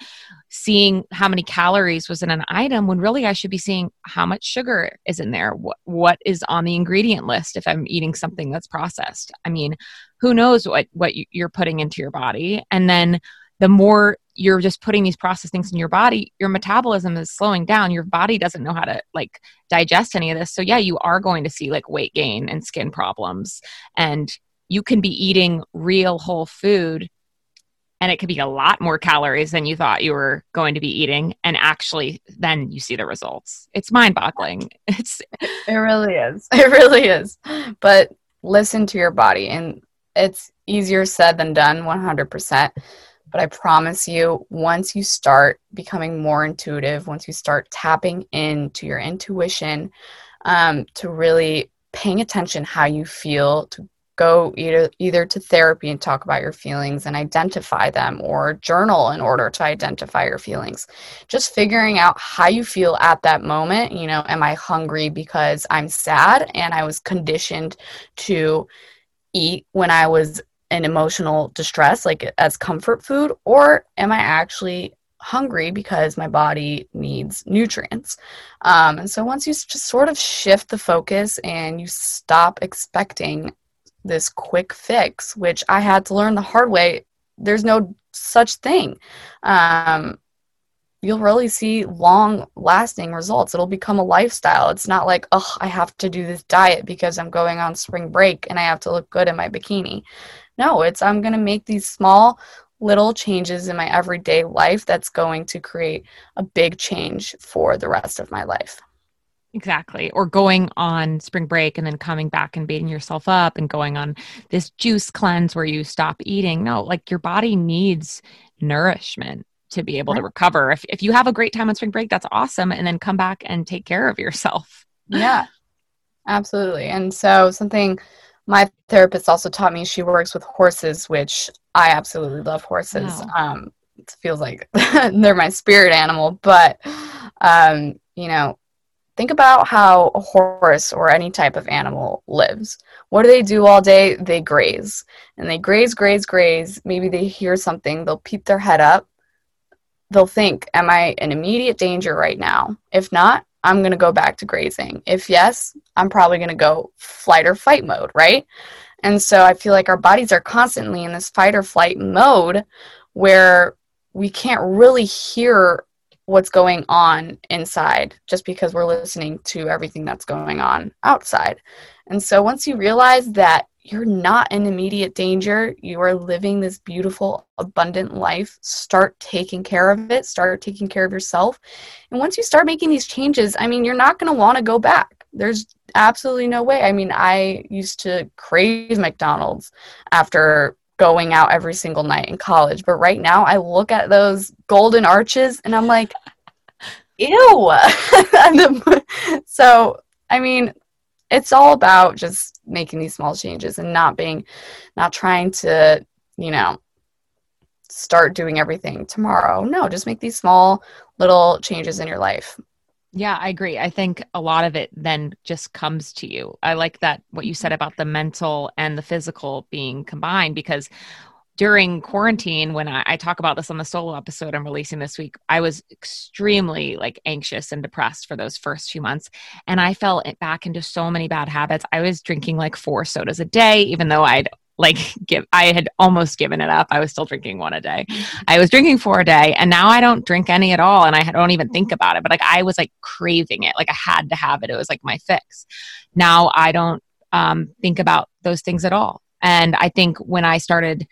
seeing how many calories was in an item when really I should be seeing how much sugar is in there, what what is on the ingredient list if I'm eating something that's processed. I mean, who knows what what you're putting into your body, and then the more you're just putting these processed things in your body your metabolism is slowing down. Your body doesn't know how to like digest any of this. So yeah you are going to see like weight gain and skin problems. And you can be eating real whole food and it could be a lot more calories than you thought you were going to be eating. And actually then you see the results. It's mind boggling it's it really is. It really is. But listen to your body and it's easier said than done 100% but I promise you, once you start becoming more intuitive, once you start tapping into your intuition, um, to really paying attention how you feel, to go either either to therapy and talk about your feelings and identify them or journal in order to identify your feelings. Just figuring out how you feel at that moment you know am i hungry because i'm sad and i was conditioned to eat when i was in emotional distress like as comfort food or am i actually hungry because my body needs nutrients. Um, and so once you just sort of shift the focus and you stop expecting this quick fix, which I had to learn the hard way. There's no such thing. Um, you'll really see long lasting results. It'll become a lifestyle. It's not like, oh, I have to do this diet because I'm going on spring break and I have to look good in my bikini. No, it's I'm going to make these small little changes in my everyday life that's going to create a big change for the rest of my life. Exactly. Or going on spring break and then coming back and beating yourself up and going on this juice cleanse where you stop eating. No, like your body needs nourishment to be able right. to recover. If, if you have a great time on spring break, that's awesome. And then come back and take care of yourself. Yeah, absolutely. And so, something my therapist also taught me she works with horses, which I absolutely love horses. Wow. Um, it feels like they're my spirit animal, but, um, you know, Think about how a horse or any type of animal lives. What do they do all day? They graze. And they graze, graze, graze. Maybe they hear something, they'll peep their head up. They'll think, Am I in immediate danger right now? If not, I'm going to go back to grazing. If yes, I'm probably going to go flight or fight mode, right? And so I feel like our bodies are constantly in this fight or flight mode where we can't really hear what's going on inside just because we're listening to everything that's going on outside. And so once you realize that you're not in immediate danger, you are living this beautiful, abundant life, start taking care of it, start taking care of yourself. And once you start making these changes, I mean, you're not going to want to go back. There's absolutely no way. I mean, I used to crave McDonald's after going out every single night in college. But right now, I look at those golden arches and I'm like, ew. so, I mean, it's all about just making these small changes and not being, not trying to, you know, start doing everything tomorrow. No, just make these small little changes in your life. Yeah, I agree. I think a lot of it then just comes to you. I like that what you said about the mental and the physical being combined because during quarantine, when I, I, talk about this on the solo episode I'm releasing this week, I was extremely like anxious and depressed for those first few months. And I fell back into so many bad habits. I was drinking like four sodas a day, even though I'd like give I had almost given it up. I was still drinking one a day. I was drinking four a day and now I don't drink any at all and I don't even think about it. But like I was like craving it. Like I had to have it. It was like my fix. Now I don't um, think about those things at all. And I think when I started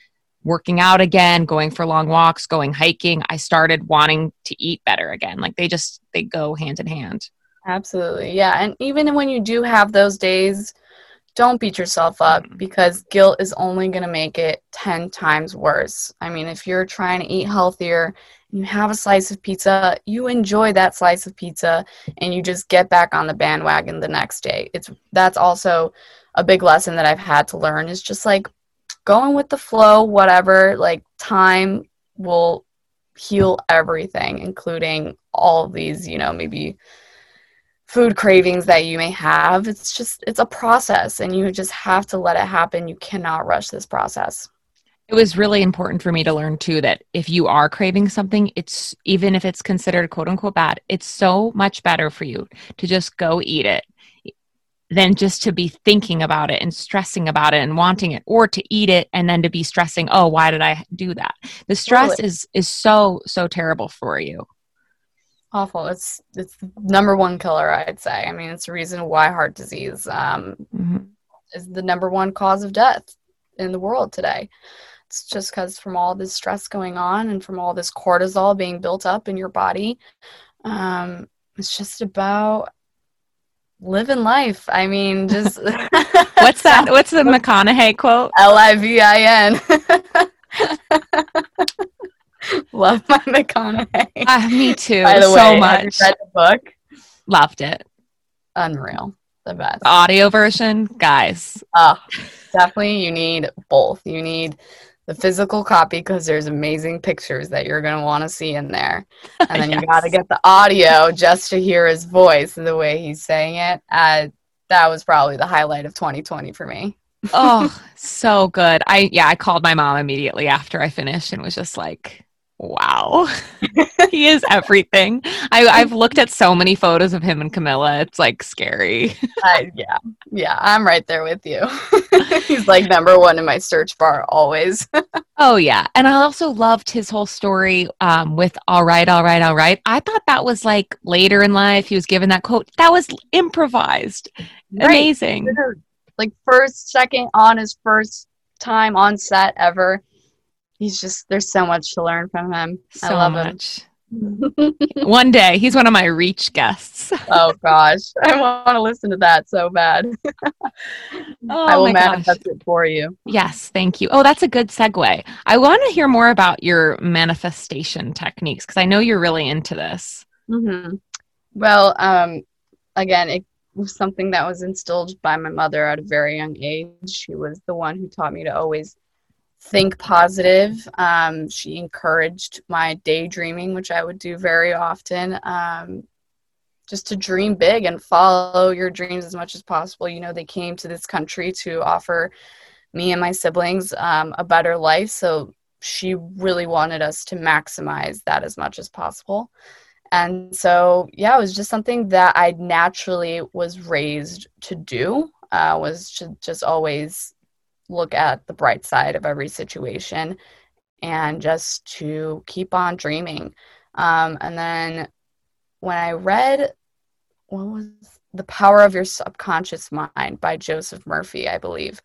working out again, going for long walks, going hiking, I started wanting to eat better again. Like they just they go hand in hand. Absolutely. Yeah. And even when you do have those days don't beat yourself up mm-hmm. because guilt is only going to make it 10 times worse. I mean, if you're trying to eat healthier, you have a slice of pizza, you enjoy that slice of pizza and you just get back on the bandwagon the next day. It's that's also a big lesson that I've had to learn is just like going with the flow, whatever, like time will heal everything including all of these, you know, maybe food cravings that you may have. It's just it's a process and you just have to let it happen. You cannot rush this process. It was really important for me to learn too that if you are craving something, it's even if it's considered quote unquote bad, it's so much better for you to just go eat it than just to be thinking about it and stressing about it and wanting it or to eat it and then to be stressing, oh, why did I do that? The stress totally. is is so so terrible for you awful it's it's the number one killer i'd say i mean it's the reason why heart disease um, mm-hmm. is the number one cause of death in the world today it's just because from all this stress going on and from all this cortisol being built up in your body um, it's just about living life i mean just what's that what's the mcconaughey quote l-i-v-i-n Love my McConaughey. Uh, me too. By the so way, much. read the book? Loved it. Unreal. the best. Audio version, guys. Uh, definitely, you need both. You need the physical copy because there's amazing pictures that you're going to want to see in there. And then yes. you got to get the audio just to hear his voice and the way he's saying it. Uh, that was probably the highlight of 2020 for me. oh, so good. I yeah, I called my mom immediately after I finished and was just like, wow he is everything I, i've looked at so many photos of him and camila it's like scary I, yeah yeah i'm right there with you he's like number one in my search bar always oh yeah and i also loved his whole story um, with all right all right all right i thought that was like later in life he was given that quote that was improvised right. amazing like first second on his first time on set ever he's just there's so much to learn from him. So I love much. him. one day he's one of my reach guests. oh gosh, I want to listen to that so bad. oh, I will manifest gosh. it for you. Yes, thank you. Oh, that's a good segue. I want to hear more about your manifestation techniques because I know you're really into this. Mm-hmm. Well, um, again, it was something that was instilled by my mother at a very young age. She was the one who taught me to always think positive. Um, she encouraged my daydreaming, which I would do very often. Um, just to dream big and follow your dreams as much as possible. You know, they came to this country to offer me and my siblings um, a better life. So she really wanted us to maximize that as much as possible. And so, yeah, it was just something that I naturally was raised to do, uh, was to just always look at the bright side of every situation and just to keep on dreaming. Um, and then when I read, what was The Power of Your Subconscious Mind by Joseph Murphy, I believe,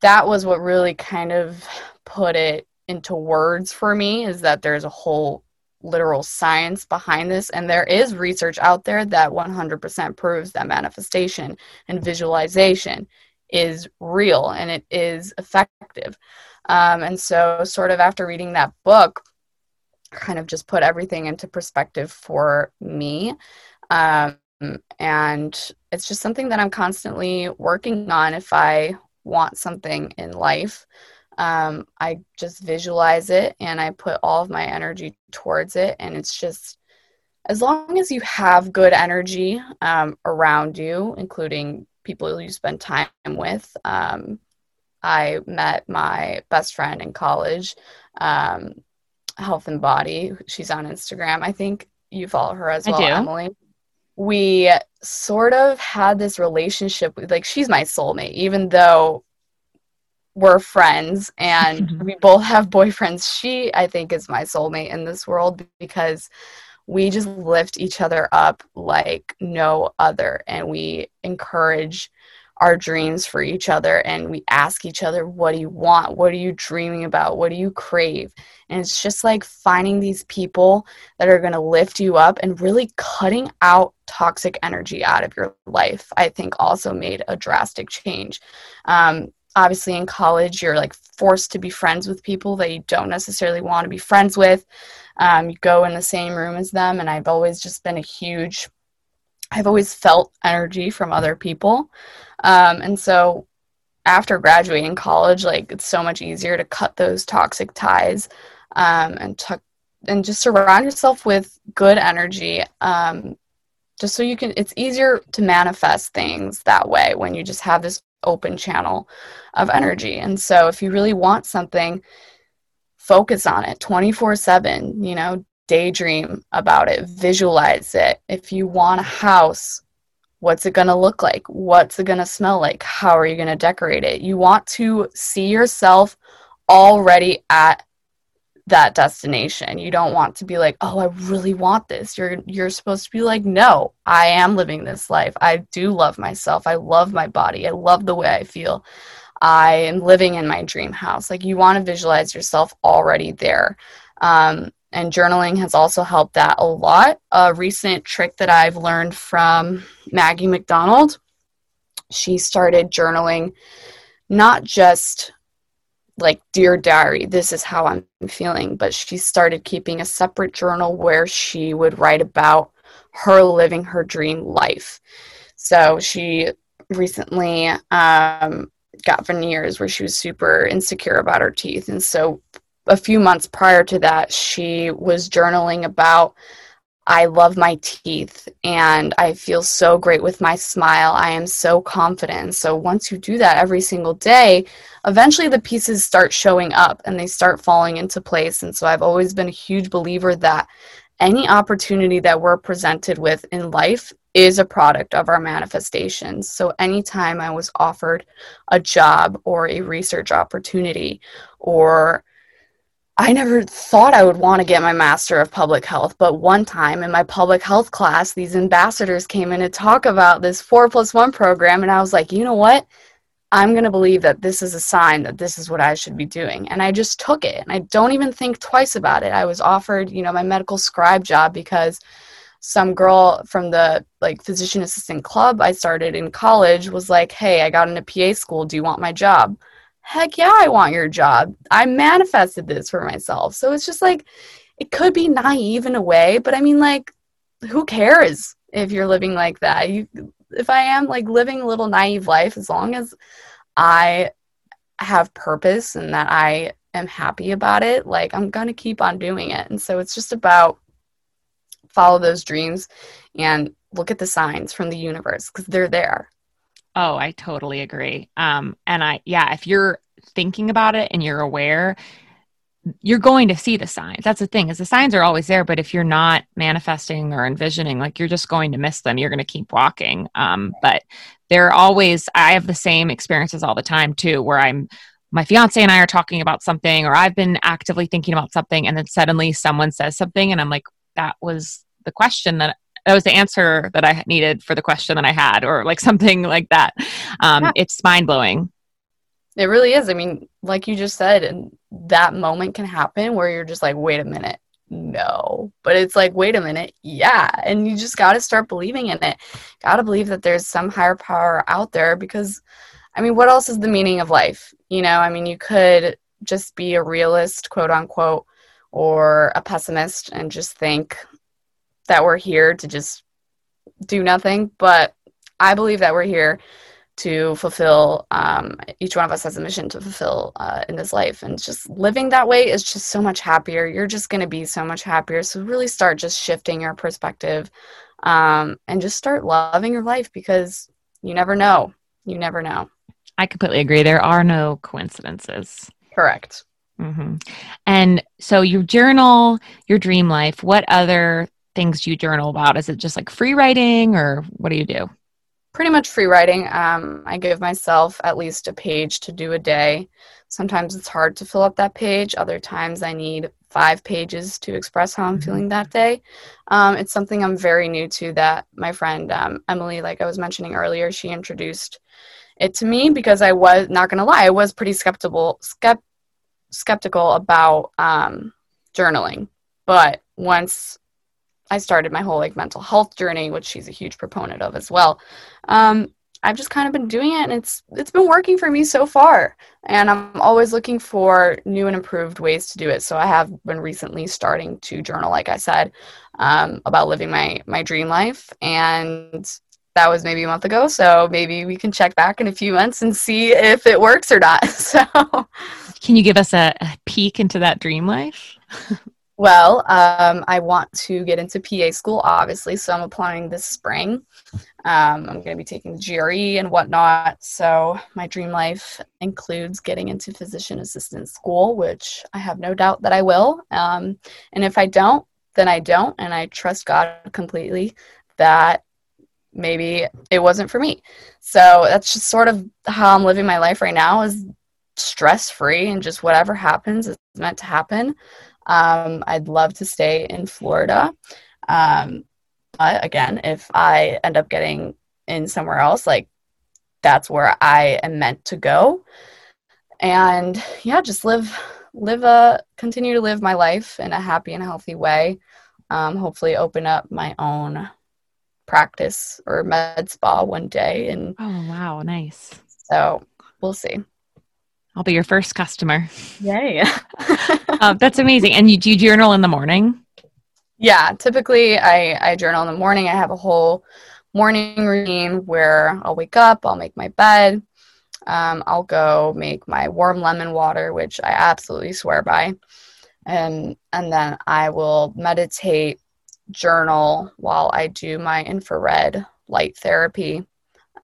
that was what really kind of put it into words for me is that there's a whole literal science behind this and there is research out there that 100% proves that manifestation and visualization is real and it is effective. Um, and so, sort of after reading that book, kind of just put everything into perspective for me. Um, and it's just something that I'm constantly working on if I want something in life. Um, I just visualize it and I put all of my energy towards it. And it's just, as long as you have good energy um, around you, including people you spend time with. Um, I met my best friend in college, um, Healthembody. She's on Instagram. I think you follow her as well, Emily. We sort of had this relationship with, like, she's my soulmate, even though we're friends and we both have boyfriends. She, I think, is my soulmate in this world because we just lift each other up like no other and we encourage our dreams for each other and we ask each other what do you want? What are you dreaming about? What do you crave? And it's just like finding these people that are going to lift you up and really cutting out toxic energy out of your life i think also made a drastic change. Um, obviously in college you're like forced to be friends with people that you don't necessarily want to be friends with um, you go in the same room as them and i've always just been a huge i've always felt energy from other people um, and so after graduating college like it's so much easier to cut those toxic ties um, and to, and just surround yourself with good energy um, just so you can it's easier to manifest things that way when you just have this open channel of energy. And so if you really want something, focus on it 24 7, you know, daydream about it, visualize it. If you want a house, what's it going to look like? What's it going to smell like? How are you going to decorate it? You want to see yourself already at that destination. You don't want to be like, "Oh, I really want this." You're you're supposed to be like, "No, I am living this life. I do love myself. I love my body. I love the way I feel. I am living in my dream house." Like you want to visualize yourself already there. Um, and journaling has also helped that a lot. A recent trick that I've learned from Maggie McDonald, she started journaling not just like dear diary this is how i'm feeling but she started keeping a separate journal where she would write about her living her dream life So she recently um, got veneers where she was super insecure about her teeth. And so a few months prior to that, she was journaling about I love my teeth and I feel so great with my smile. I am so confident. So once you do that every single day, eventually the pieces start showing up and they start falling into place. And so I've always been a huge believer that any opportunity that we're presented with in life is a product of our manifestations. So anytime I was offered a job or a research opportunity or I never thought I would want to get my Master of Public Health, but one time in my public health class, these ambassadors came in to talk about this four plus one program, and I was like, you know what? I'm going to believe that this is a sign that this is what I should be doing. And I just took it, and I don't even think twice about it. I was offered, you know, my medical scribe job because some girl from the like physician assistant club I started in college was like, "Hey, I got into PA school. Do you want my job?" heck yeah, I want your job. I manifested this for myself. So it's just like, it could be naive in a way, but I mean, like, who cares if you're living like that? You, if I am like living a little naive life, as long as I have purpose and that I am happy about it, like, I'm going to keep on doing it. And so it's just about follow those dreams and look at the signs from the universe because they're there. Oh, I totally agree. Um, and I, yeah, if you're thinking about it and you're aware, you're going to see the signs. That's the thing is the signs are always there, but if you're not manifesting or envisioning, like you're just going to miss them. You're going to keep walking. Um, but they're always, I have the same experiences all the time too, where I'm, my fiance and I are talking about something, or I've been actively thinking about something, and then suddenly someone says something, and I'm like, that was the question that that was the answer that I needed for the question that I had, or like something like that. Um, yeah. It's mind blowing. It really is. I mean, like you just said, and that moment can happen where you're just like, wait a minute, no. But it's like, wait a minute, yeah. And you just got to start believing in it. Got to believe that there's some higher power out there because, I mean, what else is the meaning of life? You know, I mean, you could just be a realist, quote unquote, or a pessimist and just think, that we're here to just do nothing, but I believe that we're here to fulfill. Um, each one of us has a mission to fulfill uh, in this life, and just living that way is just so much happier. You're just going to be so much happier. So really start just shifting your perspective, um, and just start loving your life because you never know. You never know. I completely agree. There are no coincidences. Correct. Mm-hmm. And so you journal your dream life. What other things do you journal about? Is it just like free writing or what do you do? Pretty much free writing. Um, I give myself at least a page to do a day. Sometimes it's hard to fill up that page. Other times I need five pages to express how I'm mm-hmm. feeling that day. Um, it's something I'm very new to that my friend um, Emily, like I was mentioning earlier, she introduced it to me because I was not going to lie, I was pretty skeptical, skept- skeptical about um, journaling. But once I started my whole like mental health journey, which she's a huge proponent of as well. Um, I've just kind of been doing it, and it's it's been working for me so far. And I'm always looking for new and improved ways to do it. So I have been recently starting to journal, like I said, um, about living my my dream life, and that was maybe a month ago. So maybe we can check back in a few months and see if it works or not. So, can you give us a, a peek into that dream life? Well, um, I want to get into PA school, obviously, so I'm applying this spring. Um, I'm going to be taking the GRE and whatnot. So, my dream life includes getting into physician assistant school, which I have no doubt that I will. Um, and if I don't, then I don't. And I trust God completely that maybe it wasn't for me. So, that's just sort of how I'm living my life right now is stress free and just whatever happens is meant to happen. Um, I'd love to stay in Florida. Um, but again, if I end up getting in somewhere else, like that's where I am meant to go. And yeah, just live, live a, continue to live my life in a happy and healthy way. Um, hopefully, open up my own practice or med spa one day. And oh wow, nice. So we'll see. I'll be your first customer. Yay. um, that's amazing. And you do you journal in the morning? Yeah, typically I, I journal in the morning. I have a whole morning routine where I'll wake up, I'll make my bed, um, I'll go make my warm lemon water, which I absolutely swear by, and and then I will meditate, journal while I do my infrared light therapy,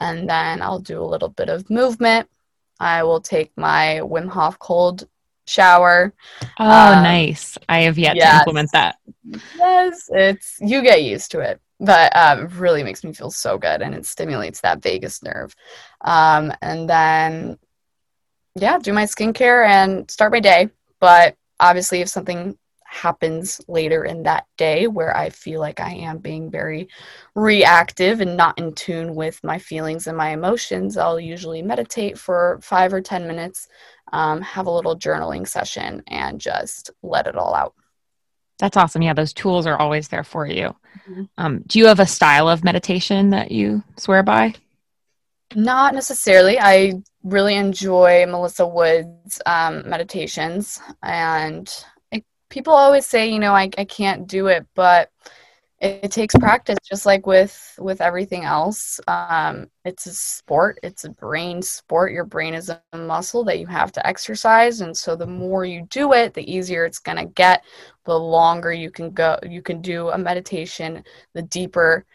and then I'll do a little bit of movement. I will take my Wim Hof cold shower. Oh, um, nice. I have yet yes. to implement that. Yes, it's you get used to it, but um, it really makes me feel so good, and it stimulates that vagus nerve. Um, and then, yeah, do my skincare and start my day. But obviously, if something happens later in that day where I feel like I am being very reactive and not in tune with my feelings and my emotions, I'll usually meditate for five or 10 minutes, um, have a little journaling session, and just let it all out. That's awesome. Yeah, those tools are always there for you. Mm-hmm. Um, do you have a style of meditation that you swear by? Not necessarily. I really enjoy Melissa Wood's um, meditations, and people always say, you know, I, I can't do it, but it, it takes practice, just like with with everything else. Um, it's a sport. It's a brain sport. Your brain is a muscle that you have to exercise, and so the more you do it, the easier it's gonna get. The longer you can go, you can do a meditation. The deeper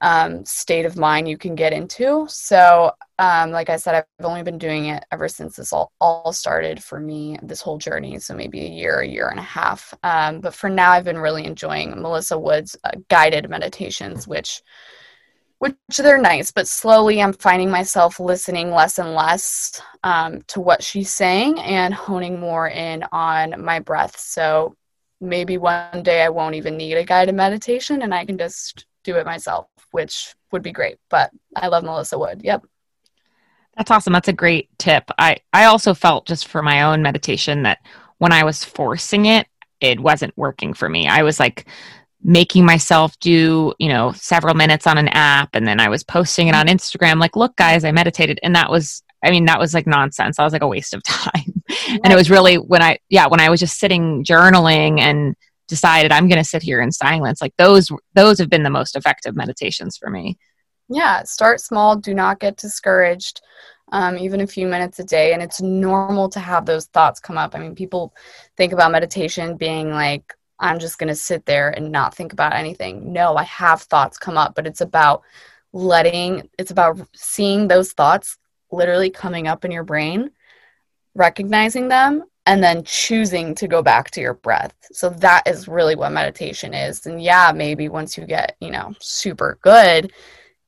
um, state of mind you can get into. So, um, like I said, I've only been doing it ever since this all, all started for me, this whole journey. So, maybe a year, a year and a half. Um, but for now, I've been really enjoying Melissa Wood's uh, guided meditations, which which they're nice, but slowly I'm finding myself listening less and less um, to what she's saying and honing more in on my breath. So maybe one day I won't even need a guided meditation and I can just do it myself, which would be great. But I love Melissa Wood. Yep. That's awesome. That's a great tip. I, I also felt just for my own meditation that when I was forcing it, it wasn't working for me. I was like making myself do, you know, several minutes on an app and then I was posting it on Instagram like, look guys, I meditated and that was I mean that was like nonsense. I was like a waste of time. Right. And it was really when I yeah, when I was just sitting journaling and decided I'm going to sit here in silence. Like those those have been the most effective meditations for me. Yeah, start small. Do not get discouraged. Um, even a few minutes a day, and it's normal to have those thoughts come up. I mean, people think about meditation being like, I'm just going to sit there and not think about anything. No, I have thoughts come up, but it's about letting, it's about seeing those thoughts literally coming up in your brain, recognizing them, and then choosing to go back to your breath. So that is really what meditation is. And yeah, maybe once you get, you know, super good,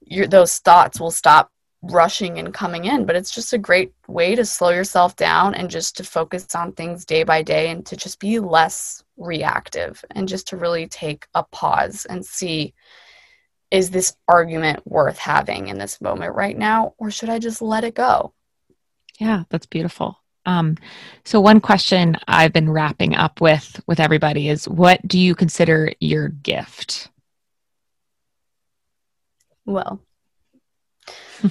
your those thoughts will stop rushing and coming in, but it's just a great way to slow yourself down and just to focus on things day by day and to just be less reactive and just to really take a pause and see is this argument worth having in this moment right now or should I just let it go? Yeah, that's beautiful. Um, so one question I've been wrapping up with with everybody is what do you consider your gift? Well,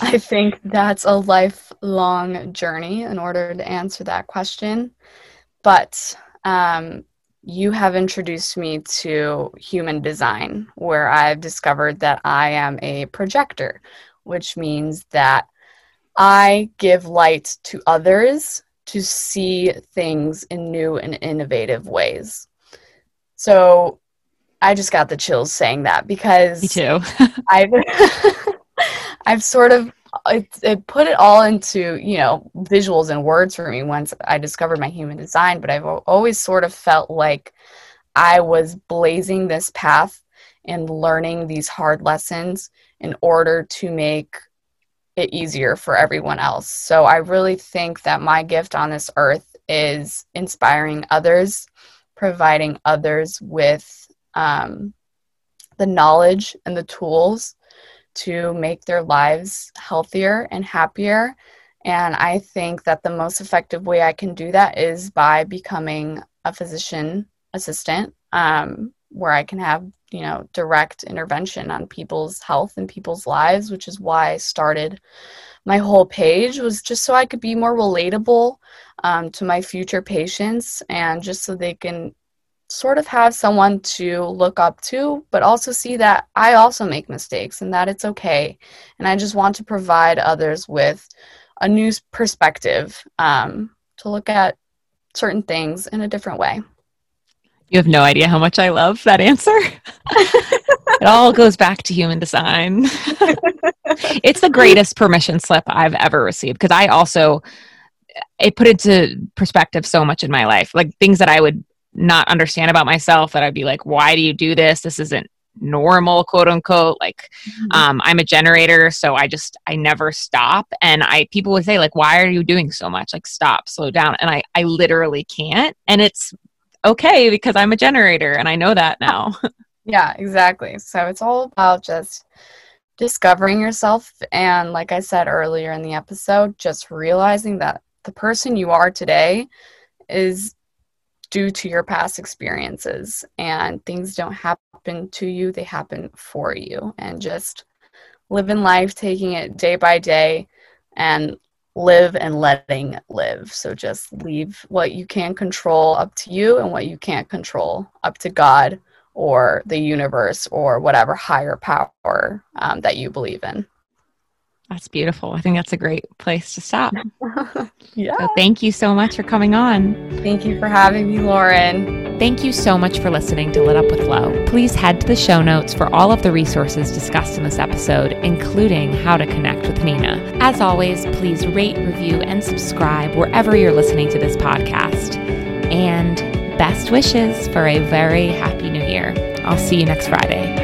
I think that's a lifelong journey in order to answer that question. But um, you have introduced me to human design, where I've discovered that I am a projector, which means that I give light to others to see things in new and innovative ways. So I just got the chills saying that because me too. I've I've sort of it, it put it all into you know visuals and words for me once I discovered my human design. But I've always sort of felt like I was blazing this path and learning these hard lessons in order to make it easier for everyone else. So I really think that my gift on this earth is inspiring others, providing others with um, the knowledge and the tools to make their lives healthier and happier. And I think that the most effective way I can do that is by becoming a physician assistant, um, where I can have you know direct intervention on people's health and people's lives which is why i started my whole page was just so i could be more relatable um, to my future patients and just so they can sort of have someone to look up to, but also see that I also make mistakes and that it's okay. And I just want to provide others with a new perspective um, to look at certain things in a different way. You have no idea how much I love that answer. it all goes back to human design. it's the greatest permission slip I've ever received because I also it put into perspective so much in my life. Like things that I would not understand about myself that I'd be like, why do you do this? This isn't normal quote unquote like mm-hmm. um i'm a generator so i just i never stop and i people would say like why are you doing so much like stop slow down and i i literally can't and it's okay because i'm a generator and i know that now. Yeah exactly. So it's all about just discovering yourself. And like i said earlier in the episode just realizing that the person you are today is due to your past experiences and things don't happen to you they happen for you. And just living life taking it day by day and live and letting live. So just leave what you can control up to you and what you can't control up to god or the universe or whatever higher power um, that you believe in that's beautiful. I think that's a great place to stop. yeah. So thank you so much for coming on. Thank you for having me, Lauren. Thank you so much for listening to Lit Up with Lo. Please head to the show notes for all of the resources discussed in this episode, including how to connect with Nina. As always, please rate, review, and subscribe wherever you're listening to this podcast. And best wishes for a very happy new year. I'll see you next Friday.